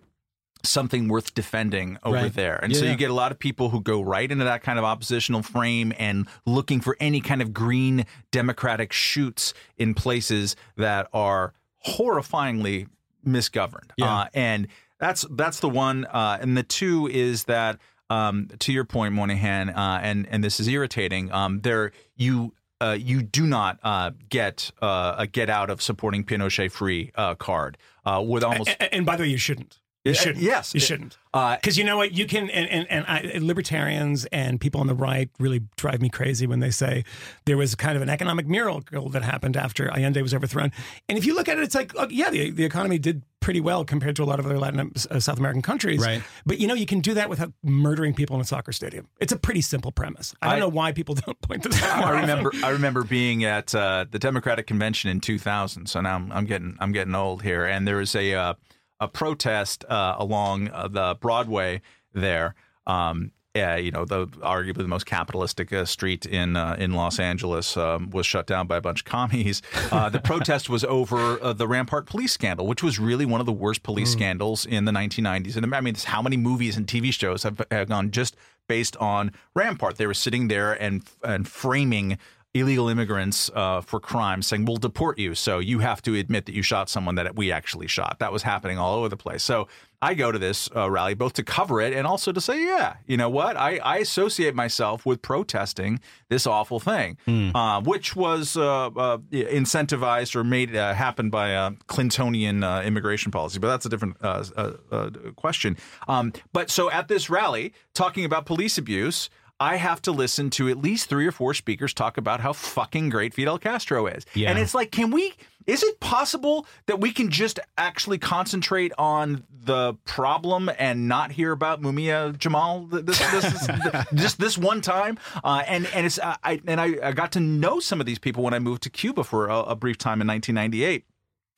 something worth defending over Right. there. And Yeah, so you yeah. get a lot of people who go right into that kind of oppositional frame and looking for any kind of green democratic shoots in places that are horrifyingly misgoverned. Yeah. Uh, and that's that's the one. Uh, and the two is that um, to your point, Moynihan, uh, and and this is irritating. Um, there you. Uh, you do not uh, get uh, a get out of supporting Pinochet free uh, card uh, with almost And, and by the way, you shouldn't. You Uh, shouldn't. yes. you shouldn't. uh, Because you know what, you can, and and, and I, libertarians and people on the right really drive me crazy when they say there was kind of an economic miracle that happened after Allende was overthrown. And if you look at it, it's like, oh, yeah, the the economy did pretty well compared to a lot of other Latin uh, South American countries. Right. But you know, you can do that without murdering people in a soccer stadium. It's a pretty simple premise. I don't I- know why people don't point this out. I remember I remember being at uh, the Democratic convention in 2000. So now I'm, I'm getting I'm getting old here, and there was a uh, a protest uh, along uh, the Broadway there. Um, uh, you know, the arguably the most capitalistic uh, street in uh, in Los Angeles um, was shut down by a bunch of commies. Uh, the protest was over uh, the Rampart police scandal, which was really one of the worst police scandals in the 1990s. And I mean, how many movies and TV shows have, have gone just based on Rampart? They were sitting there and and framing illegal immigrants uh, for crimes, saying we'll deport you, so you have to admit that you shot someone that we actually shot. That was happening all over the place. So I go to this uh, rally both to cover it and also to say, yeah, you know what? I, I associate myself with protesting this awful thing, uh, which was uh, uh, incentivized or made uh, happen by a Clintonian uh, immigration policy. But that's a different uh, uh, uh, question. Um, but so at this rally, talking about police abuse. I have to listen to at least three or four speakers talk about how fucking great Fidel Castro is. Yeah. And it's like, can we, is it possible that we can just actually concentrate on the problem and not hear about Mumia Jamal th- this, this, is just this one time? Uh, and, and it's, uh, I, and I, I got to know some of these people when I moved to Cuba for a, a brief time in 1998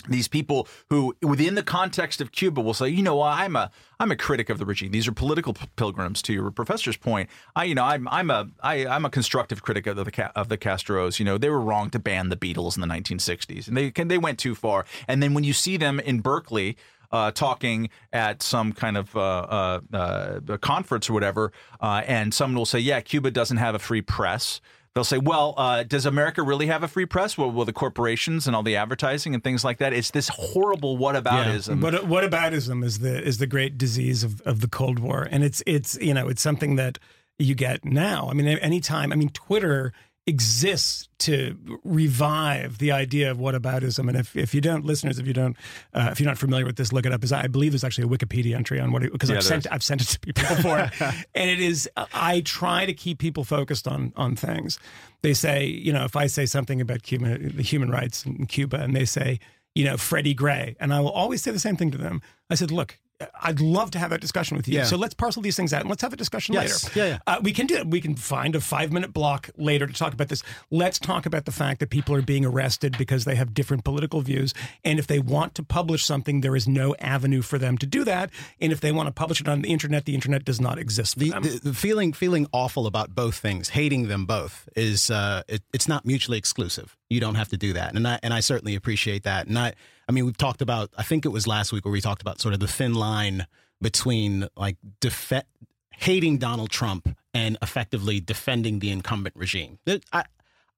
these people who within the context of Cuba will say, you know, I'm a I'm a critic of the regime. These are political p- pilgrims to your professor's point. I you know, I'm I'm a I, I'm a constructive critic of the of the Castros. You know, they were wrong to ban the Beatles in the 1960s and they can they went too far. And then when you see them in Berkeley uh, talking at some kind of uh, uh, uh, conference or whatever, uh, and someone will say, "Yeah, Cuba doesn't have a free press." They'll say, "Well, uh, does America really have a free press? Well, will the corporations and all the advertising and things like that? It's this horrible whataboutism." What what aboutism is the is the great disease of, of the Cold War, and it's it's you know it's something that you get now. I mean, anytime. I mean, Twitter exists to revive the idea of whataboutism. And if, if you don't, listeners, if you don't, uh, if you're not familiar with this, look it up. Is I believe there's actually a Wikipedia entry on what because Yeah, I've sent is. I've sent it to people before, and it is. I try to keep people focused on on things. They say, you know, if I say something about Cuba, the human rights in Cuba, and they say, you know, Freddie Gray, and I will always say the same thing to them. I said, look. I'd love to have that discussion with you. Yeah. So let's parcel these things out and let's have a discussion Yes. later. Yeah, yeah. Uh, we can do it. We can find a five minute block later to talk about this. Let's talk about the fact that people are being arrested because they have different political views. And if they want to publish something, there is no avenue for them to do that. And if they want to publish it on the internet, the internet does not exist for The, them. the, the feeling feeling awful about both things, hating them both, is uh, it, it's not mutually exclusive. You don't have to do that, and I and I certainly appreciate that. And I, I mean, we've talked about. I think it was last week where we talked about sort of the thin line between like def- hating Donald Trump and effectively defending the incumbent regime. I,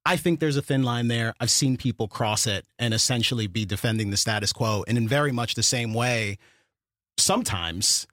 I think there's a thin line there. I've seen people cross it and essentially be defending the status quo, and in very much the same way, sometimes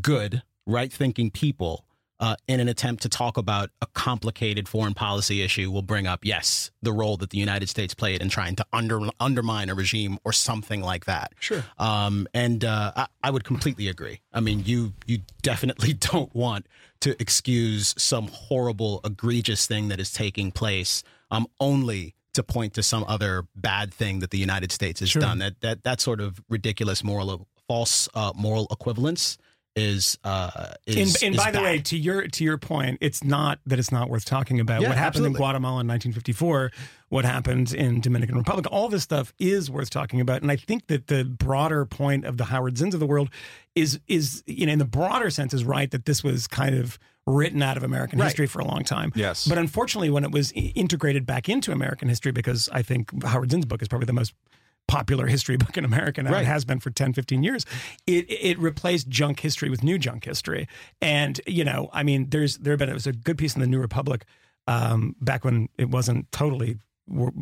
good, right thinking people uh, in an attempt to talk about a complicated foreign policy issue will bring up, yes, the role that the United States played in trying to under, undermine a regime or something like that. Sure. Um, and uh, I, I would completely agree. I mean, you you definitely don't want to excuse some horrible, egregious thing that is taking place um, only to point to some other bad thing that the United States has Sure. done. That that that sort of ridiculous moral false uh, moral equivalence is uh, And, is and is by the way, to your to your point, it's not that it's not worth talking about. Yeah, what happened in. Guatemala in 1954, what happened in Dominican Republic, all this stuff is worth talking about. And I think that the broader point of the Howard Zinns of the world is is you know in the broader sense is right that this was kind of written out of American Right. history for a long time. Yes. But unfortunately, when it was integrated back into American history, because I think Howard Zinn's book is probably the most popular history book in America now. Right. It has been for 10, 15 years. It it replaced junk history with new junk history. And, you know, I mean, there's there have been it was a good piece in the New Republic um, back when it wasn't totally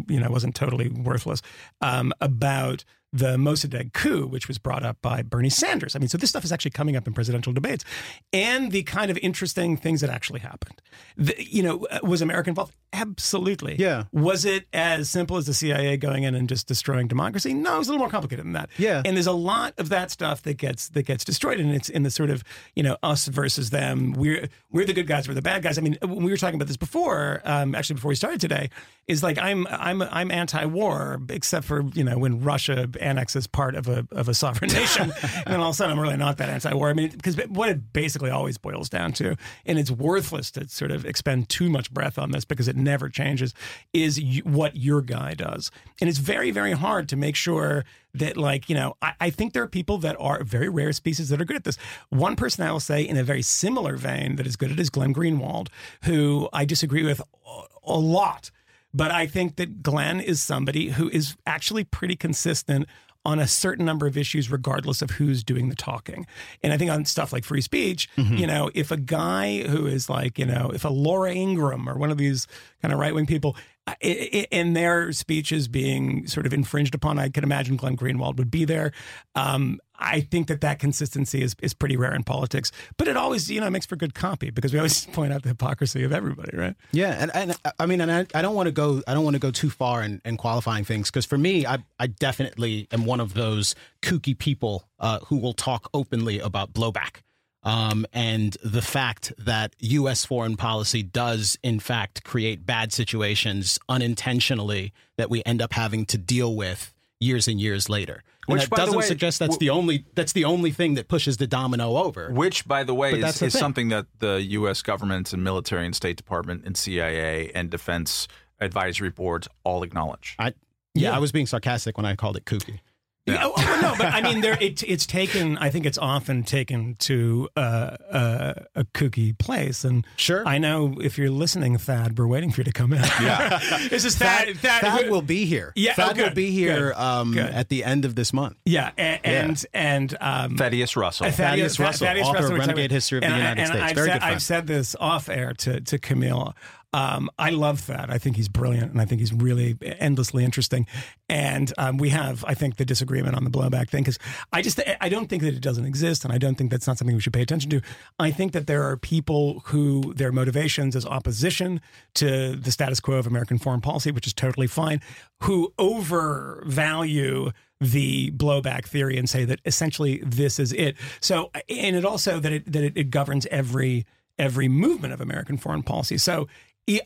you know, wasn't totally worthless, um, about the Mossadegh coup, which was brought up by Bernie Sanders. I mean, so this stuff is actually coming up in presidential debates, and the kind of interesting things that actually happened. The, you know, uh, was America involved? Absolutely. Yeah. Was it as simple as the CIA going in and just destroying democracy? No, it was a little more complicated than that. Yeah. And there's a lot of that stuff that gets that gets destroyed, and it's in the sort of you know us versus them. We're we're the good guys, we're the bad guys. I mean, when we were talking about this before, um, actually before we started today, is like I'm I'm I'm anti-war, except for you know when Russia annexes part of a of a sovereign nation, and then all of a sudden I'm really not that anti-war. I mean, because what it basically always boils down to, and it's worthless to sort of expend too much breath on this because it never changes, is what your guy does. And it's very, very hard to make sure that, like, you know, I, I think there are people that are very rare species that are good at this. One person I will say in a very similar vein that is good at is Glenn Greenwald, who I disagree with a lot. But I think that Glenn is somebody who is actually pretty consistent on a certain number of issues, regardless of who's doing the talking. And I think on stuff like free speech, mm-hmm. you know, if a guy who is like, you know, if a Laura Ingraham or one of these kind of right wing people, in their speeches being sort of infringed upon, I can imagine Glenn Greenwald would be there. Um, I think that that consistency is, is pretty rare in politics, but it always, you know, makes for good copy because we always point out the hypocrisy of everybody, right? Yeah, and, and I mean, and I, I don't want to go, I don't want to go too far in, in qualifying things because for me, I, I definitely am one of those kooky people uh, who will talk openly about blowback. Um, and the fact that U.S. foreign policy does, in fact, create bad situations unintentionally that we end up having to deal with years and years later. And Which, that by doesn't way, suggest that's w- the only that's the only thing that pushes the domino over. Which, by the way, But is, the is something that the U.S. government and military and State Department and CIA and Defense Advisory Boards all acknowledge. I yeah, Yeah. I was being sarcastic when I called it kooky. Yeah. oh, oh, no, but I mean, there it, it's taken. I think it's often taken to uh, uh, a kooky place, and Sure. I know if you're listening, Thad, we're waiting for you to come in. Yeah, this is Thad. Thad, Thad will be here. Yeah, oh, Thad will be here good, um, good. at the end of this month. Yeah, and and, and um, Thaddeus Russell. Thaddeus Russell, author of Renegade History of the and I- United and States. I've Very said, good friend. I've said this off air to to Camille. Um, I love that. I think he's brilliant, and I think he's really endlessly interesting. And um, we have, I think, the disagreement on the blowback thing because I just I don't think that it doesn't exist, and I don't think that's not something we should pay attention to. I think that there are people who their motivations is opposition to the status quo of American foreign policy, which is totally fine, who overvalue the blowback theory and say that essentially this is it. So, and it also that it that it, it governs every every movement of American foreign policy. So,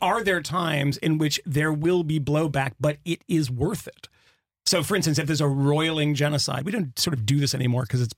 are there times in which there will be blowback, but it is worth it? So, for instance, if there's a roiling genocide, we don't sort of do this anymore because it's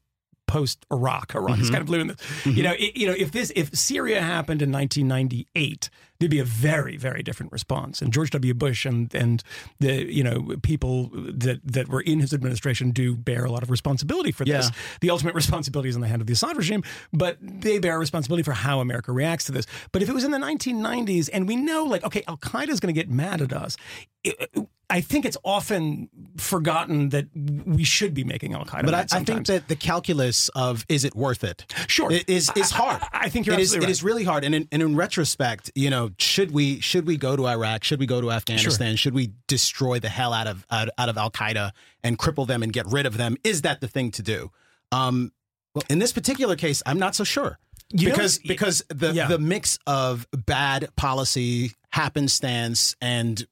post Iraq. Iraq is mm-hmm. kind of blue in this. Mm-hmm. You know, it, you know, if this if Syria happened in 1998, there'd be a very very different response. And George W. Bush and and the you know people that that were in his administration do bear a lot of responsibility for this. Yeah. The ultimate responsibility is in the hand of the Assad regime, but they bear responsibility for how America reacts to this. But if it was in the 1990s, and we know like okay, Al Qaeda is going to get mad at us. it- I think it's often forgotten that we should be making Al Qaeda. But I, I think that the calculus of is it worth it? Sure. i- is is hard. I- I think you're It is- absolutely It is really hard. And in, and in retrospect, you know, should we should we go to Iraq? Should we go to Afghanistan? Should we destroy the hell out of out, out of Al Qaeda and cripple them and get rid of them? Is that the thing to do? Um, well, in this particular case, I'm not so sure. You because y- because the yeah. the mix of bad policy, happenstance, and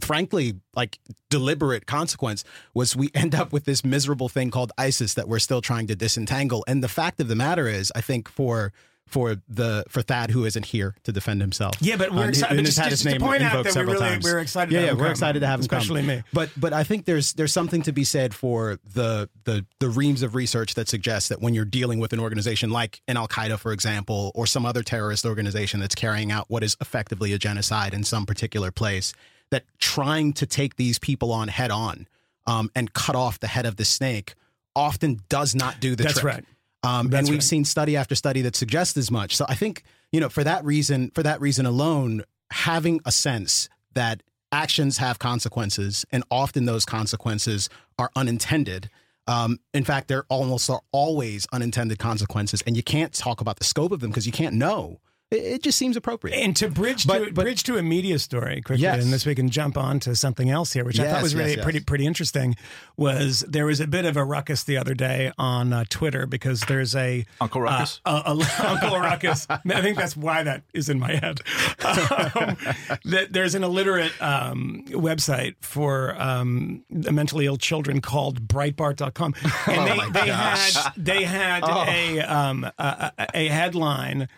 frankly, like deliberate consequence was we end up with this miserable thing called ISIS that we're still trying to disentangle. And the fact of the matter is, I think for for the for Thad who isn't here to defend himself. Yeah, but we're um, excited- but just- just to point out that we really- times. we're excited to Yeah, have yeah, him we're come, excited to have him especially come. me. But but I think there's there's something to be said for the the the reams of research that suggests that when you're dealing with an organization like an Al Qaeda, for example, or some other terrorist organization that's carrying out what is effectively a genocide in some particular place, that trying to take these people on head on um, and cut off the head of the snake often does not do the trick. That's trick. right. Um, That's and we've right. seen study after study that suggests as much. So I think you know for that reason, for that reason alone, having a sense that actions have consequences, and often those consequences are unintended. Um, in fact, there almost are always unintended consequences, and you can't talk about the scope of them because you can't know. It, it just seems appropriate. And to bridge But- to but- bridge to a media story quickly, Yes. and this we can jump on to something else here, which I thought was really yes, yes. pretty pretty interesting. Was there was a bit of a ruckus the other day on uh, Twitter because there's a Uncle Ruckus? uh, a, a- Uncle Ruckus. I think that's why that is in my head. Um, that there's an illiterate um, website for um, mentally ill children called Breitbart.com, and they, they had they had a, um, a, a- a headline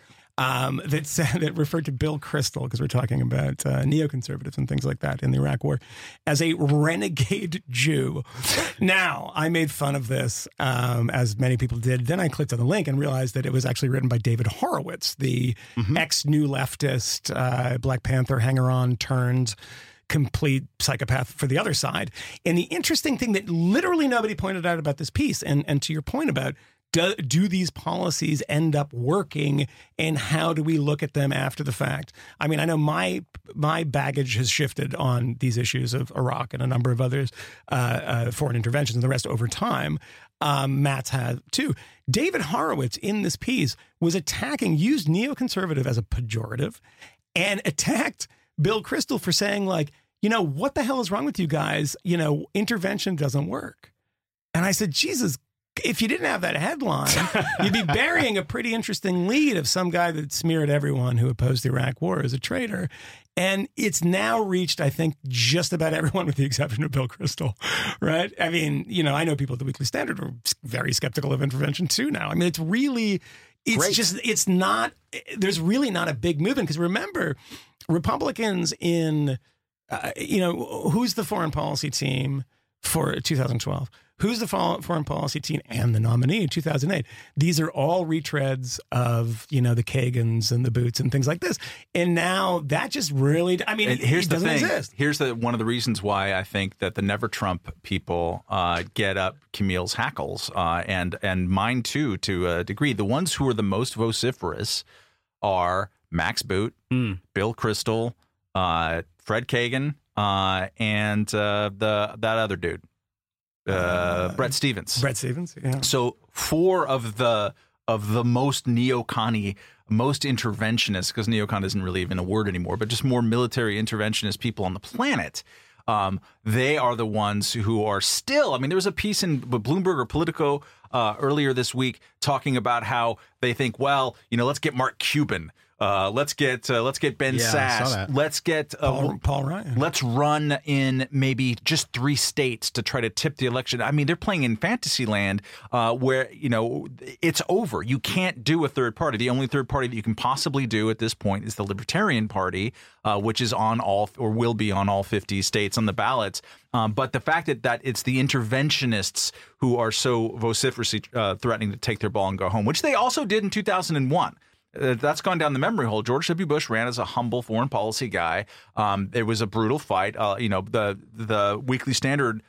um, that said that referred to Bill Kristol because we're talking about uh, neoconservatives and things like that in the Iraq War as a renegade Jew. now I made fun of this um, as many people did. Then I clicked on the link and realized that it was actually written by David Horowitz, the ex New Leftist uh, Black Panther hanger on turned complete psychopath for the other side. And the interesting thing that literally nobody pointed out about this piece, and, and to your point about do, do these policies end up working and how do we look at them after the fact? I mean, I know my my baggage has shifted on these issues of Iraq and a number of others, uh, uh, foreign interventions and the rest over time. Um, Matt's had too. David Horowitz in this piece was attacking, used neoconservative as a pejorative, and attacked Bill Kristol for saying like, you know, what the hell is wrong with you guys? You know, intervention doesn't work. And I said, Jesus, if you didn't have that headline, you'd be burying a pretty interesting lead of some guy that smeared everyone who opposed the Iraq war as a traitor. And it's now reached, I think, just about everyone with the exception of Bill Kristol, right? I mean, you know, I know people at the Weekly Standard are very skeptical of intervention too now. I mean, it's really, it's Great. just, it's not, there's really not a big movement. Because remember, Republicans in, uh, you know, who's the foreign policy team for 2012? Who's the foreign policy team and the nominee in 2008? These are all retreads of, you know, the Kagans and the Boots and things like this. And now that just really, I mean, And here's it the doesn't thing. exist. Here's the one of the reasons why I think that the Never Trump people uh, get up Camille's hackles uh, and and mine too to a degree. The ones who are the most vociferous are Max Boot, Bill Kristol, uh, Fred Kagan, uh, and uh, the that other dude, uh, Bret Stephens. Bret Stephens, yeah. So four of the of the most neocon most interventionist, because neocon isn't really even a word anymore, but just more military interventionist people on the planet. Um, they are the ones who are still. I mean, there was a piece in Bloomberg or Politico uh, earlier this week talking about how they think, well, you know, let's get Mark Cuban, uh, let's get uh, let's get Ben Yeah, Sass, let's get uh, Paul, Paul Ryan. Let's run in maybe just three states to try to tip the election. I mean, they're playing in fantasy land uh, where, you know, it's over. You can't do a third party. The only third party that you can possibly do at this point is the Libertarian Party, uh, which is on all or will be on all 50 states on the ballots. Um, but the fact that, that it's the interventionists who are so vociferously uh, threatening to take their ball and go home, which they also did in 2001. Uh, that's gone down the memory hole. George W. Bush ran as a humble foreign policy guy. Um, it was a brutal fight. Uh, you know, the the Weekly Standard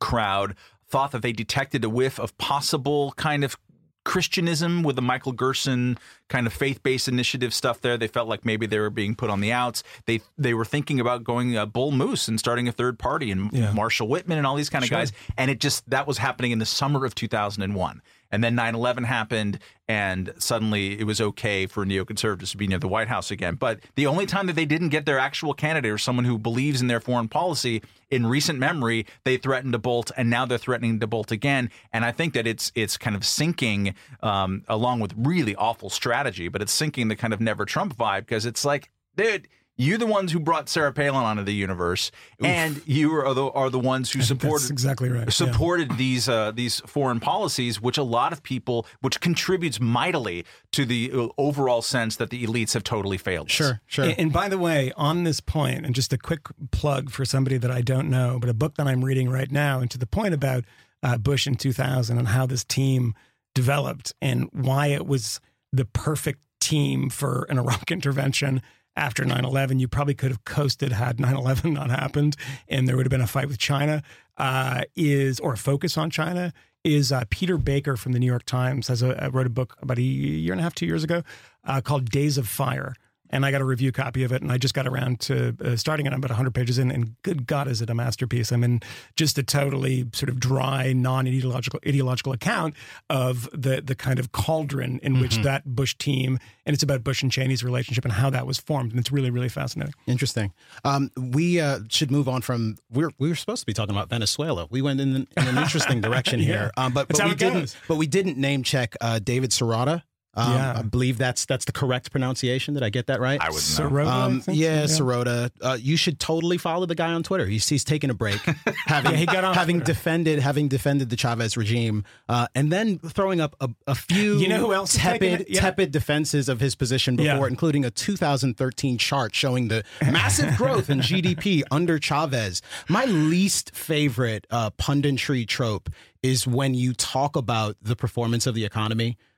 crowd thought that they detected a whiff of possible kind of Christianism with the Michael Gerson kind of faith-based initiative stuff there. They felt like maybe they were being put on the outs. They they were thinking about going uh, bull moose and starting a third party and Yeah. Marshall Whitman and all these kind of Sure. guys. And it just that was happening in the summer of 2001. And then 9/11 happened and suddenly it was okay for neoconservatives to be near the White House again. But the only time that they didn't get their actual candidate or someone who believes in their foreign policy in recent memory, they threatened to bolt and now they're threatening to bolt again. And I think that it's it's kind of sinking um, along with really awful strategy, but it's sinking the kind of never Trump vibe because it's like, dude, you're the ones who brought Sarah Palin onto the universe, and you are the are the ones who supported That's exactly right. Yeah. supported these uh, these foreign policies, which a lot of people, which contributes mightily to the uh, overall sense that the elites have totally failed. Sure, sure. And, and by the way, on this point, and just a quick plug for somebody that I don't know, but a book that I'm reading right now, and to the point about uh, Bush in 2000 and how this team developed and why it was the perfect team for an Iraq intervention after 9 11. You probably could have coasted had 9 11 not happened and there would have been a fight with China, uh, is, or a focus on China. Is uh, Peter Baker from the New York Times has a, wrote a book about a year and a half, two years ago, uh, called Days of Fire and I got a review copy of it, and I just got around to uh, starting it. I'm about 100 pages in, and good God, is it a masterpiece? I mean, just a totally sort of dry, non-ideological ideological account of the the kind of cauldron in which that Bush team, and it's about Bush and Cheney's relationship and how that was formed, and it's really, really fascinating. Interesting. Um, we uh, should move on from. We're we were supposed to be talking about Venezuela. We went in, in an interesting direction here, um, but but we didn't. But we didn't name check uh, David Serrata. Um, Yeah. I believe that's that's the correct pronunciation. Did I get that right? I wouldn't know. Sirota, I Um, think? yeah, Sirota. Uh, you should totally follow the guy on Twitter. He's he's taking a break, having Yeah, he got on having Twitter. defended having defended the Chavez regime, uh, and then throwing up a, a few You know who else tepid? Yeah. tepid defenses of his position before, Yeah. including a 2013 chart showing the massive growth in GDP under Chavez. My least favorite uh, punditry trope is when you talk about the performance of the economy, like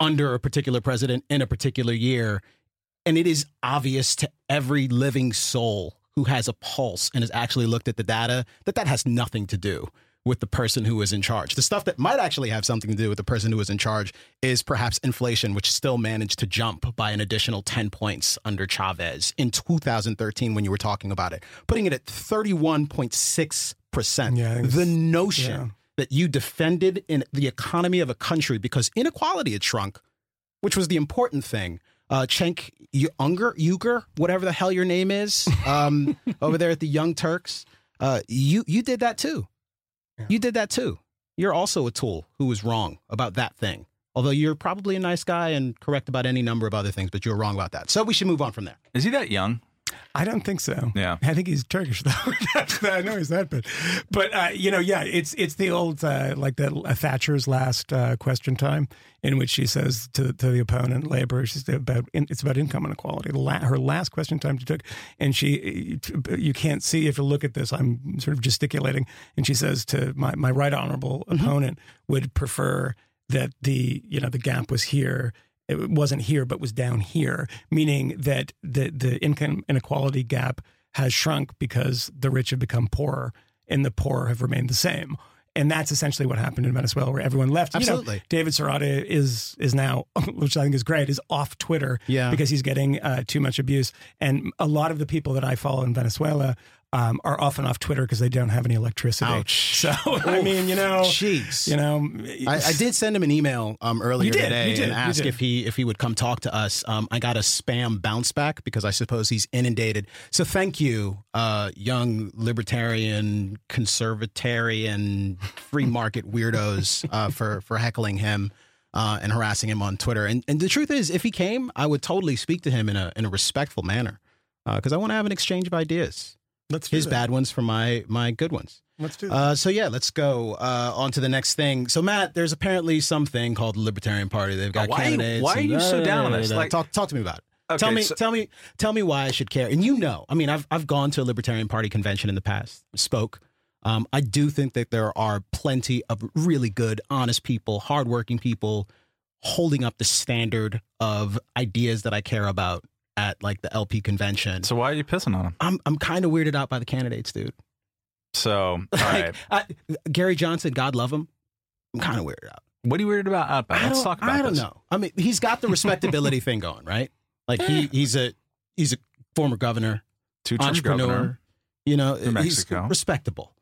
under a particular president in a particular year, and it is obvious to every living soul who has a pulse and has actually looked at the data that that has nothing to do with the person who is in charge. The stuff that might actually have something to do with the person who is in charge is perhaps inflation, which still managed to jump by an additional 10 points under Chavez in 2013 when you were talking about it, putting it at 31.6%. Yeah, the notion yeah. That you defended in the economy of a country because inequality had shrunk, which was the important thing. Uh, Cenk Unger, Uger, whatever the hell your name is, um, over there at the Young Turks, uh, you you did that too. You did that too. You're also a tool who was wrong about that thing. Although you're probably a nice guy and correct about any number of other things, but you're wrong about that. So we should move on from there. Is he that young? I don't think so. Yeah. I think he's Turkish though. I know he's that, but but uh, you know, yeah, it's it's the old uh, like the uh, Thatcher's last uh, question time in which she says to to the opponent, Labor, she's about it's about income inequality. The la- her last question time she took, and she you can't see if you look at this. I'm sort of gesticulating, and she says to my my right honorable opponent would prefer that the you know the gap was here it wasn't here but was down here meaning that the the income inequality gap has shrunk because the rich have become poorer and the poor have remained the same and that's essentially what happened in Venezuela, where everyone left. You know, Absolutely. David Serrata is is now, which I think is great, is off Twitter Yeah. because he's getting uh, too much abuse. And a lot of the people that I follow in Venezuela um, are often off Twitter because they don't have any electricity. Ouch. So I mean, you know, Jeez. you know, I, I did send him an email um, earlier did, today did, and ask if he if he would come talk to us. Um, I got a spam bounce back because I suppose he's inundated. So thank you, uh, young libertarian, conservatarian, free market weirdos uh, for for heckling him. Uh, and harassing him on Twitter, and and the truth is, if he came, I would totally speak to him in a in a respectful manner, because I want to have an exchange of ideas, let's do his that. bad ones for my my good ones. Let's do that. Uh, so yeah, let's go uh, on to the next thing. So Matt, there's apparently something called the Libertarian Party. They've got Oh, why are you- candidates. why are you so down on this? Like- talk talk to me about it. Okay, tell me so- tell me tell me why I should care. And you know, I mean, I've I've gone to a Libertarian Party convention in the past, spoke. Um, I do think that there are plenty of really good, honest people, hardworking people holding up the standard of ideas that I care about at like the LP convention. So why are you pissing on him? I'm I'm kind of weirded out by the candidates, dude. So, all Like, right. I, Gary Johnson, God love him. I'm kind of weirded out. What are you worried about? I Let's don't, talk about I don't this. know. I mean, he's got the respectability thing going, right? Like he he's a he's a former governor, Two-term entrepreneur. governor. You know, he's Mexico. respectable.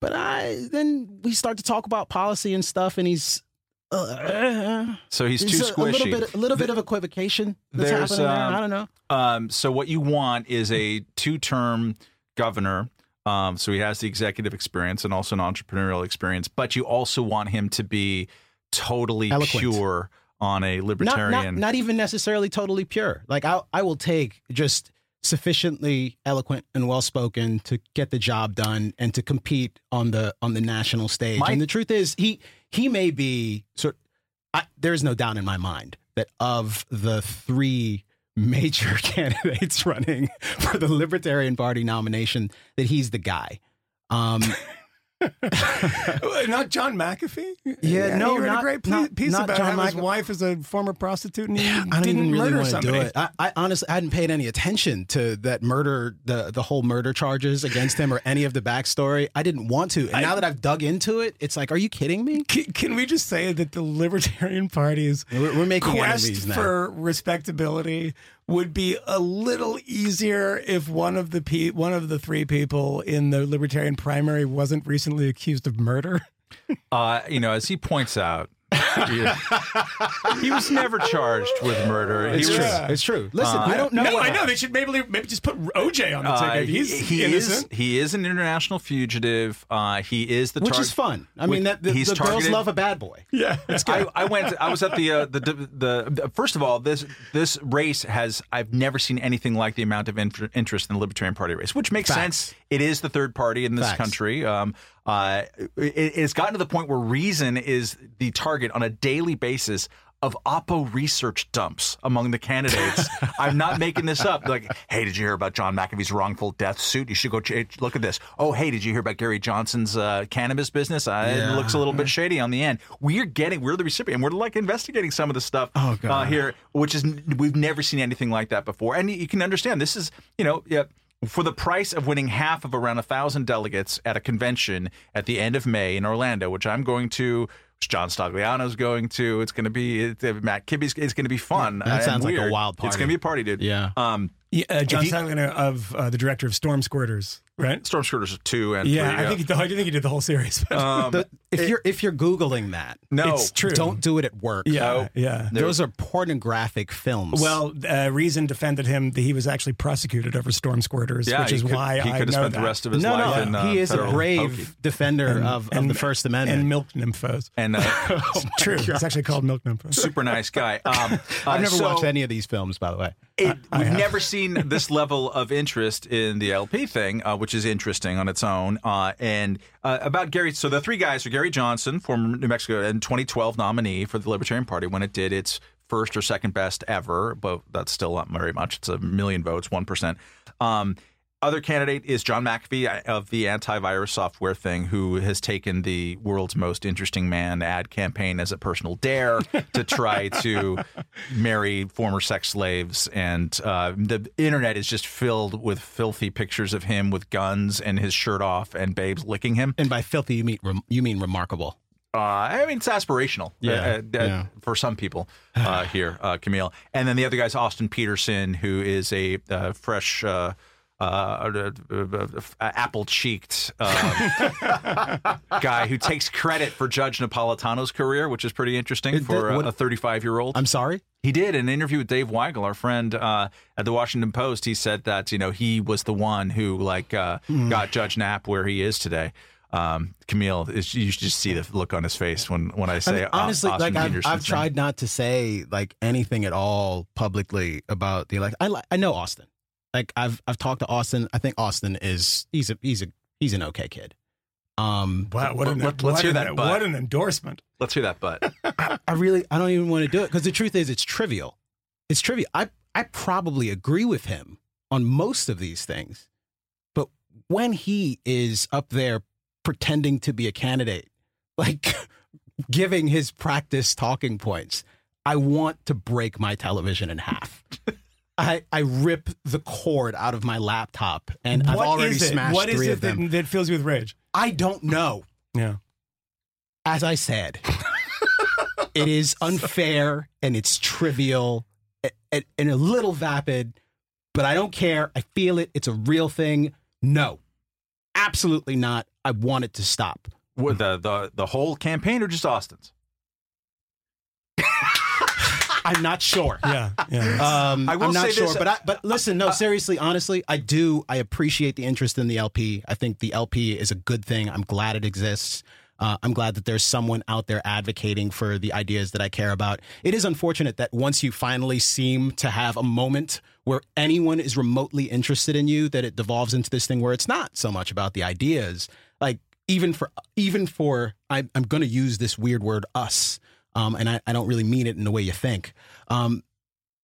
But I then we start to talk about policy and stuff, and he's uh, So he's too a, a squishy. little bit a little bit of equivocation that's There's, happening there. um, I don't know. Um, so what you want is a two-term governor. Um, so he has the executive experience and also an entrepreneurial experience, but you also want him to be totally Eloquent. pure on a Not, libertarian. not not even necessarily totally pure. Like I I will take just sufficiently eloquent and well spoken to get the job done and to compete on the on the national stage. My- and the truth is, he he may be sort. I, there's no doubt in my mind that of the three major candidates running for the Libertarian Party nomination, that he's the guy. Um, not John McAfee. Yeah, no, he wrote not- a great not- piece not about John how his wife is a former prostitute and he I didn't really murder want to somebody. do it. I, I honestly I hadn't paid any attention to that murder, the the whole murder charges against him, or any of the backstory. I didn't want to, and now that I've dug into it, it's like, are you kidding me? Can, can we just say that the Libertarian Party's We're, we're making quest enemies now. for respectability would be a little easier if one of the pe- one of the three people in the Libertarian primary wasn't recently accused of murder? uh, you know, as he points out, Yeah. he was never charged with murder. It's he true. was, It's true. Listen, I don't know. no, what I know they should maybe maybe just put OJ on the uh, ticket. he, He's he is innocent. he is an international fugitive. Uh, he is the which tar- is fun. I mean, that the, he's the girls targeted- love a bad boy. yeah, it's I, I went. I was at the, uh, the, the the First of all, this this race has. I've never seen anything like the amount of inter- interest in the Libertarian Party race, which makes Facts. sense. It is the third party in this Facts. country. Um, uh, it, it's gotten to the point where Reason is the target on a daily basis of Oppo research dumps among the candidates. I'm not making this up. Like, hey, did you hear about John McAfee's wrongful death suit? You should go ch- look at this. Oh, hey, did you hear about Gary Johnson's uh, cannabis business? Uh, It looks a little bit shady on the end. We're getting, we're the recipient. We're like investigating some of the stuff Oh, Uh, here, which is we've never seen anything like that before. And you can understand this is, you know, yeah, for the price of winning half of around a thousand delegates at a convention at the end of May in Orlando, which I'm going to. which John Stagliano's going to. It's going to be it, uh, Matt Kibbe's. It's going to be fun. That sounds like a wild party. It's going to be a party, dude. Yeah. Um, Yeah, uh, John you- of uh, the director of Storm Squirters, right? Storm Squirters two and Yeah, three, I think he, I think he did the whole series. but- Um, The- if you're if you're googling that, no, it's true. don't do it at work. yeah, no. yeah. Those are pornographic films. Well, uh, Reason defended him that he was actually prosecuted over storm squirters, yeah, which is could, why he I could have know spent that. the rest of his no, life no, in. Uh, he is a brave pokey. defender of, of the First Amendment. and milk nymphos. and uh, True, it's actually called milk nymphos. super nice guy. Um, I've uh, never so- watched any of these films, by the way. It, we've never seen this level of interest in the LP thing, uh, which is interesting on its own. Uh, and uh, about Gary, so the three guys are Gary Johnson, former New Mexico and 2012 nominee for the Libertarian Party when it did its first or second best ever, but that's still not very much. It's a million votes, one percent. Um, other candidate is John McAfee of the antivirus software thing, who has taken the world's most interesting man ad campaign as a personal dare to try to marry former sex slaves. And uh, the internet is just filled with filthy pictures of him with guns and his shirt off and babes licking him. And by filthy, you mean rem- you mean remarkable. Uh, I mean, it's aspirational Yeah, uh, uh, yeah. for some people uh, here, uh, Camille. And then the other guy's Austin Petersen, who is a uh, fresh. Uh, uh, uh, uh, apple cheeked uh, guy who takes credit for Judge Napolitano's career, which is pretty interesting for a- what- a 35 year old. I'm sorry. He did in an interview with Dave Weigel, our friend uh, at the Washington Post. He said that you know he was the one who like uh, Hmm. got Judge Knapp where he is today. Um, Camille, is, you should just see the look on his face when when I I say mean, honestly, like I've, I've tried not to say like anything at all publicly about the election. I li- I know Austin. Like I've I've talked to Austin. I think Austin is he's a he's a he's an okay kid. Um, Wow, what an, Let- let's what hear an- that butt. What an endorsement. Let's hear that, but I really I don't even want to do it because the truth is it's trivial. It's trivial. I I probably agree with him on most of these things, but when he is up there pretending to be a candidate, like giving his practice talking points, I want to break my television in half. I, I rip the cord out of my laptop and I've What already is it? smashed What is three it of them. that, that fills you with rage? I don't know. Yeah. as I said, it is unfair and it's trivial and, and, and a little vapid, but I don't care. I feel it. It's a real thing. No, absolutely not. I want it to stop. what, the the the whole campaign or just Austin's? I'm not sure. Yeah. Yeah. Um, I will I'm not say sure, this- but I, but listen, no, seriously, honestly, I do. I appreciate the interest in the LP. I think the LP is a good thing. I'm glad it exists. Uh, I'm glad that there's someone out there advocating for the ideas that I care about. It is unfortunate that once you finally seem to have a moment where anyone is remotely interested in you, that it devolves into this thing where it's not so much about the ideas. Like even for even for I, I'm going to use this weird word us, um, and I, I don't really mean it in the way you think. Um,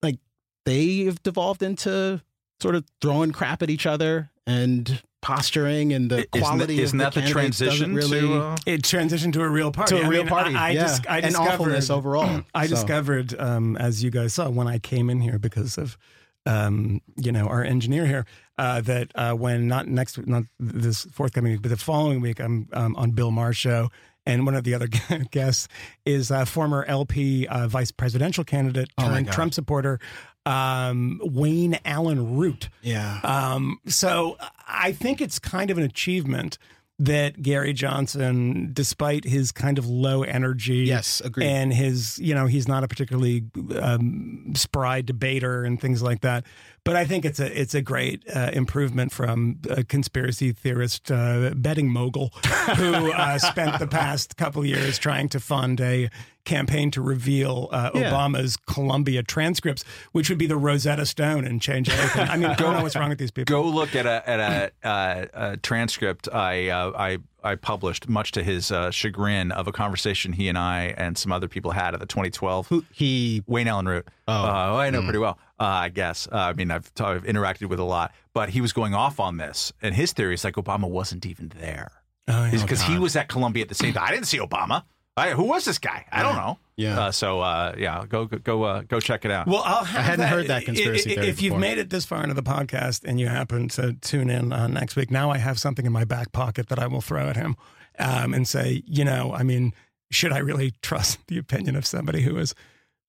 like they have devolved into sort of throwing crap at each other and posturing and the Isn't quality isn't of that the candidates doesn't transition really to? Uh, it transitioned to a real party. to a I real mean, party. I, I, yeah. dis- I and discovered awfulness overall. I So- discovered, um, as you guys saw when I came in here because of, um, you know, our engineer here, uh, that uh, when not next, not this forthcoming week, but the following week, I'm um, on Bill Maher's show. And one of the other guests is a former LP uh, vice presidential candidate Oh turned God. Trump supporter, um, Wayne Allyn Root. yeah. Um, so I think it's kind of an achievement that Gary Johnson, despite his kind of low energy, Yes, agreed. and his, you know, he's not a particularly um, spry debater and things like that. But I think it's a it's a great uh, improvement from a conspiracy theorist uh, betting mogul who uh, spent the past couple years trying to fund a campaign to reveal uh, Yeah. Obama's Columbia transcripts, which would be the Rosetta Stone and change everything. I mean, I don't know what's wrong with these people. Go look at a at a, uh, a transcript I uh, I I published, much to his uh, chagrin, of a conversation he and I and some other people had at the 2012 Who he Wayne Allyn Root. Oh. Uh, I know pretty well, uh, I guess. Uh, I mean, I've, t- I've interacted with a lot, but he was going off on this, and his theory is like Obama wasn't even there Oh, yeah. because he was at Columbia at the same time. I didn't see Obama. I, who was this guy? I don't know. Yeah. Uh, so uh, yeah, go go go, uh, go check it out. Well, I'll have hadn't heard that conspiracy i- i- theory If you've before. made it this far into the podcast and you happen to tune in uh, next week, now I have something in my back pocket that I will throw at him um, and say, you know, I mean, should I really trust the opinion of somebody who is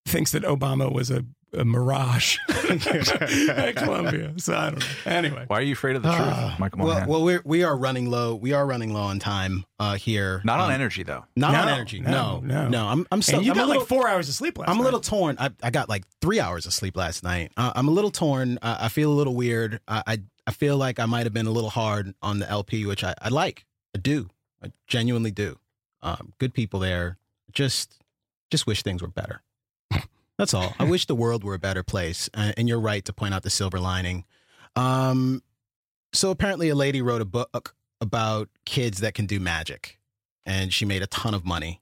thinks that Obama was a, a mirage at Columbia? So I don't know. Anyway, Why are you afraid of the truth, Michael well, Moynihan? well, we're we are running low. We are running low on time uh, here. Not on Um, energy though. Not on No, energy. no, No, no. no. I'm I'm still. and you I'm got little, like four hours of sleep last night. I'm a night. little torn. I, I got like three hours of sleep last night. Uh, I'm a little torn. Uh, I feel a little weird. I, I I feel like I might have been a little hard on the LP, which I, I like. I do. I genuinely do. Um, good people there. Just just wish things were better. That's all. I wish the world were a better place. Uh, and you're right to point out the silver lining. Um, so apparently, a lady wrote a book about kids that can do magic, and she made a ton of money.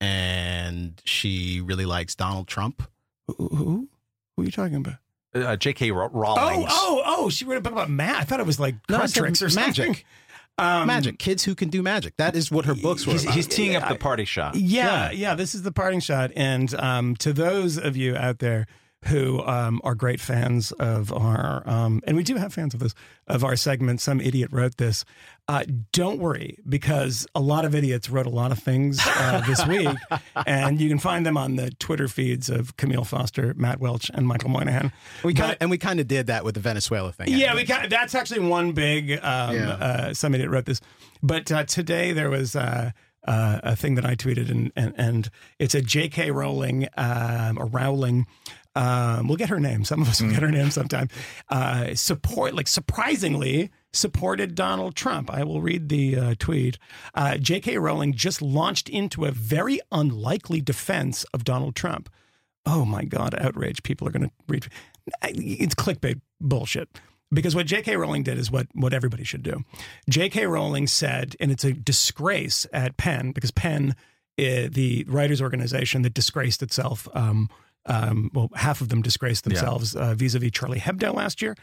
And she really likes Donald Trump. Who, who? Who are you talking about? Uh, J.K. Rowling. Oh, oh, oh! She wrote a book about math. I thought it was like No, card tricks or magic. something. Um, magic, kids who can do magic. That is what her books were He's, about. he's teeing up the party shot. Yeah, yeah, This is the parting shot, and um, to those of you out there who um, are great fans of our, um, and we do have fans of this of our segment. Some idiot wrote this. Uh, don't worry, because a lot of idiots wrote a lot of things uh, this week, and you can find them on the Twitter feeds of Camille Foster, Matt Welch, and Michael Moynihan. we kind and we kind of did that with the Venezuela thing. yeah, we got, that's actually one big. Um, Yeah. uh, somebody that wrote this, but uh, today there was uh, uh, a thing that I tweeted, and and, and it's a J.K. Rowling um, or Rowling. Um, we'll get her name. Some of us will get her name sometime. Uh, support, like surprisingly, supported Donald Trump. I will read the uh, tweet. Uh, J.K. Rowling just launched into a very unlikely defense of Donald Trump. Oh my God, outrage. People are going to read. It's clickbait bullshit. Because what J.K. Rowling did is what, what everybody should do. J.K. Rowling said, and it's a disgrace at PEN, because PEN, uh, the writers' organization that disgraced itself, um, um, well, half of them disgraced themselves uh, vis-a-vis Charlie Hebdo last year.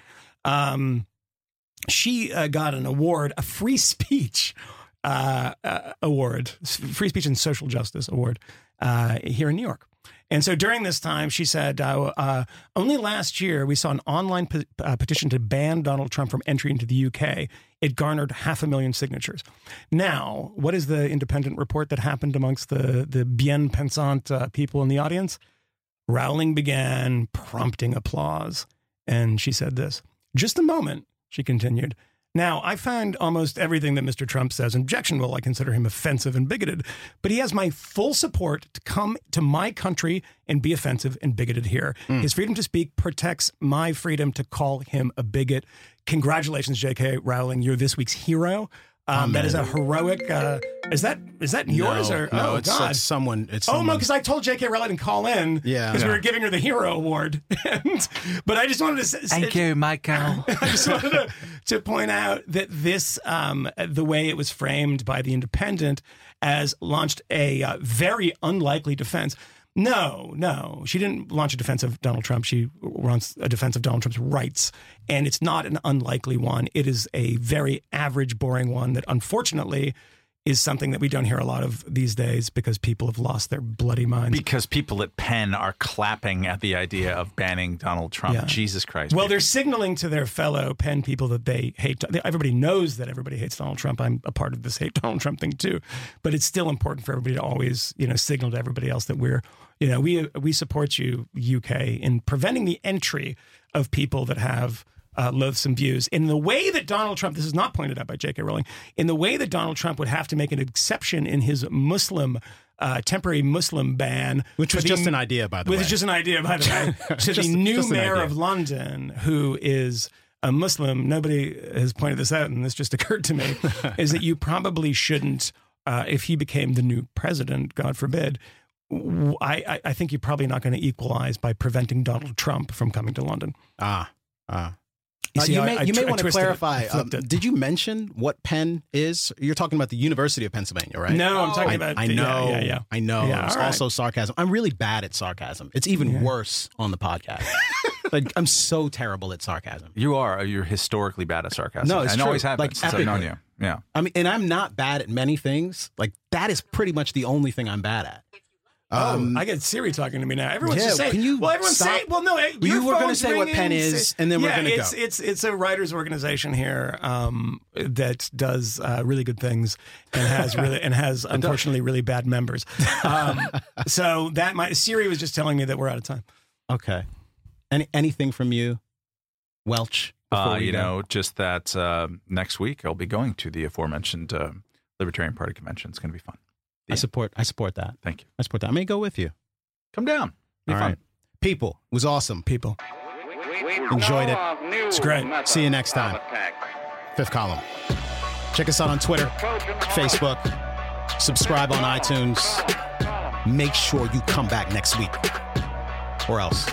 Um, she uh, got an award, a free speech uh, uh, award, free speech and social justice award uh, here in New York. And so during this time, she said, uh, uh, only last year we saw an online pe- uh, petition to ban Donald Trump from entry into the UK. It garnered half a million signatures. Now, what is the independent report that happened amongst the, the bien pensant uh, people in the audience? Rowling began prompting applause. And she said this Just a moment, she continued. Now, I find almost everything that Mr. Trump says objectionable. I consider him offensive and bigoted, but he has my full support to come to my country and be offensive and bigoted here. Hmm. His freedom to speak protects my freedom to call him a bigot. Congratulations, J.K. Rowling. You're this week's hero. Um, that is a heroic. Uh, is that is that yours no, or no, oh it's, god? it's someone. It's Oh no, because I told J.K. Rowling to call in. Yeah. because we were giving her the hero award. and, but I just wanted to say, Thank you, Michael. I just wanted to, to point out that this, um, the way it was framed by the Independent, as launched a uh, very unlikely defense. No, no, she didn't launch a defense of Donald Trump. She runs a defense of Donald Trump's rights, and it's not an unlikely one. It is a very average, boring one that, unfortunately, is something that we don't hear a lot of these days because people have lost their bloody minds. because people at PEN are clapping at the idea of banning Donald Trump. Yeah. Jesus Christ. Well, people. they're signaling to their fellow PEN people that they hate. Everybody knows that everybody hates Donald Trump. I'm a part of this hate Donald Trump thing too, but it's still important for everybody to always, you know, signal to everybody else that we're, you know, we we support you, UK, in preventing the entry of people that have uh, loathsome views. In the way that Donald Trump, this is not pointed out by J.K. Rowling, in the way that Donald Trump would have to make an exception in his Muslim. Uh, temporary Muslim ban, Which was the- just an idea, by the which way. is just an idea, by the way, to Just- the new mayor of London, who is a Muslim. Nobody has pointed this out, and this just occurred to me, is that you probably shouldn't, uh, if he became the new president, God forbid. W- I, I- I think you're probably not going to equalize by preventing Donald Trump from coming to London. Ah, ah. You Uh, you may, I- I you may I want to twisted it. clarify. Um, did you mention what PEN is? You're talking about the University of Pennsylvania, right? No, I'm talking I, about. I the- know. Yeah, yeah, yeah. I know. Yeah, it's all right. also sarcasm. I'm really bad at sarcasm. It's even Yeah. worse on the podcast. like I'm so terrible at sarcasm. You are. You're historically bad at sarcasm. No, it's and true. always have Like, since I've known you. Yeah. I mean, and I'm not bad at many things. Like that is pretty much the only thing I'm bad at. Um, oh, I get Siri talking to me now. Everyone's yeah, just saying. can you well, everyone's stop? saying. Well, no, you were gonna phone's say what ringing, PEN is, and then we're yeah, gonna it's, go. It's it's a writers' organization here um, that does uh, really good things and has really and has unfortunately really bad members. Um, so that my Siri was just telling me that we're out of time. okay. Any anything from you, Welch? before Uh, you go? know, just that uh, next week I'll be going to the aforementioned uh, Libertarian Party convention. It's going to be fun. I support. I support that. Thank you. I support that. I may go with you. Come down. Be All fun. right. People, it was awesome. People, Enjoyed it. It's great. See you next time. Fifth column. Check us out on Twitter, Facebook. Subscribe on iTunes. Make sure you come back next week, or else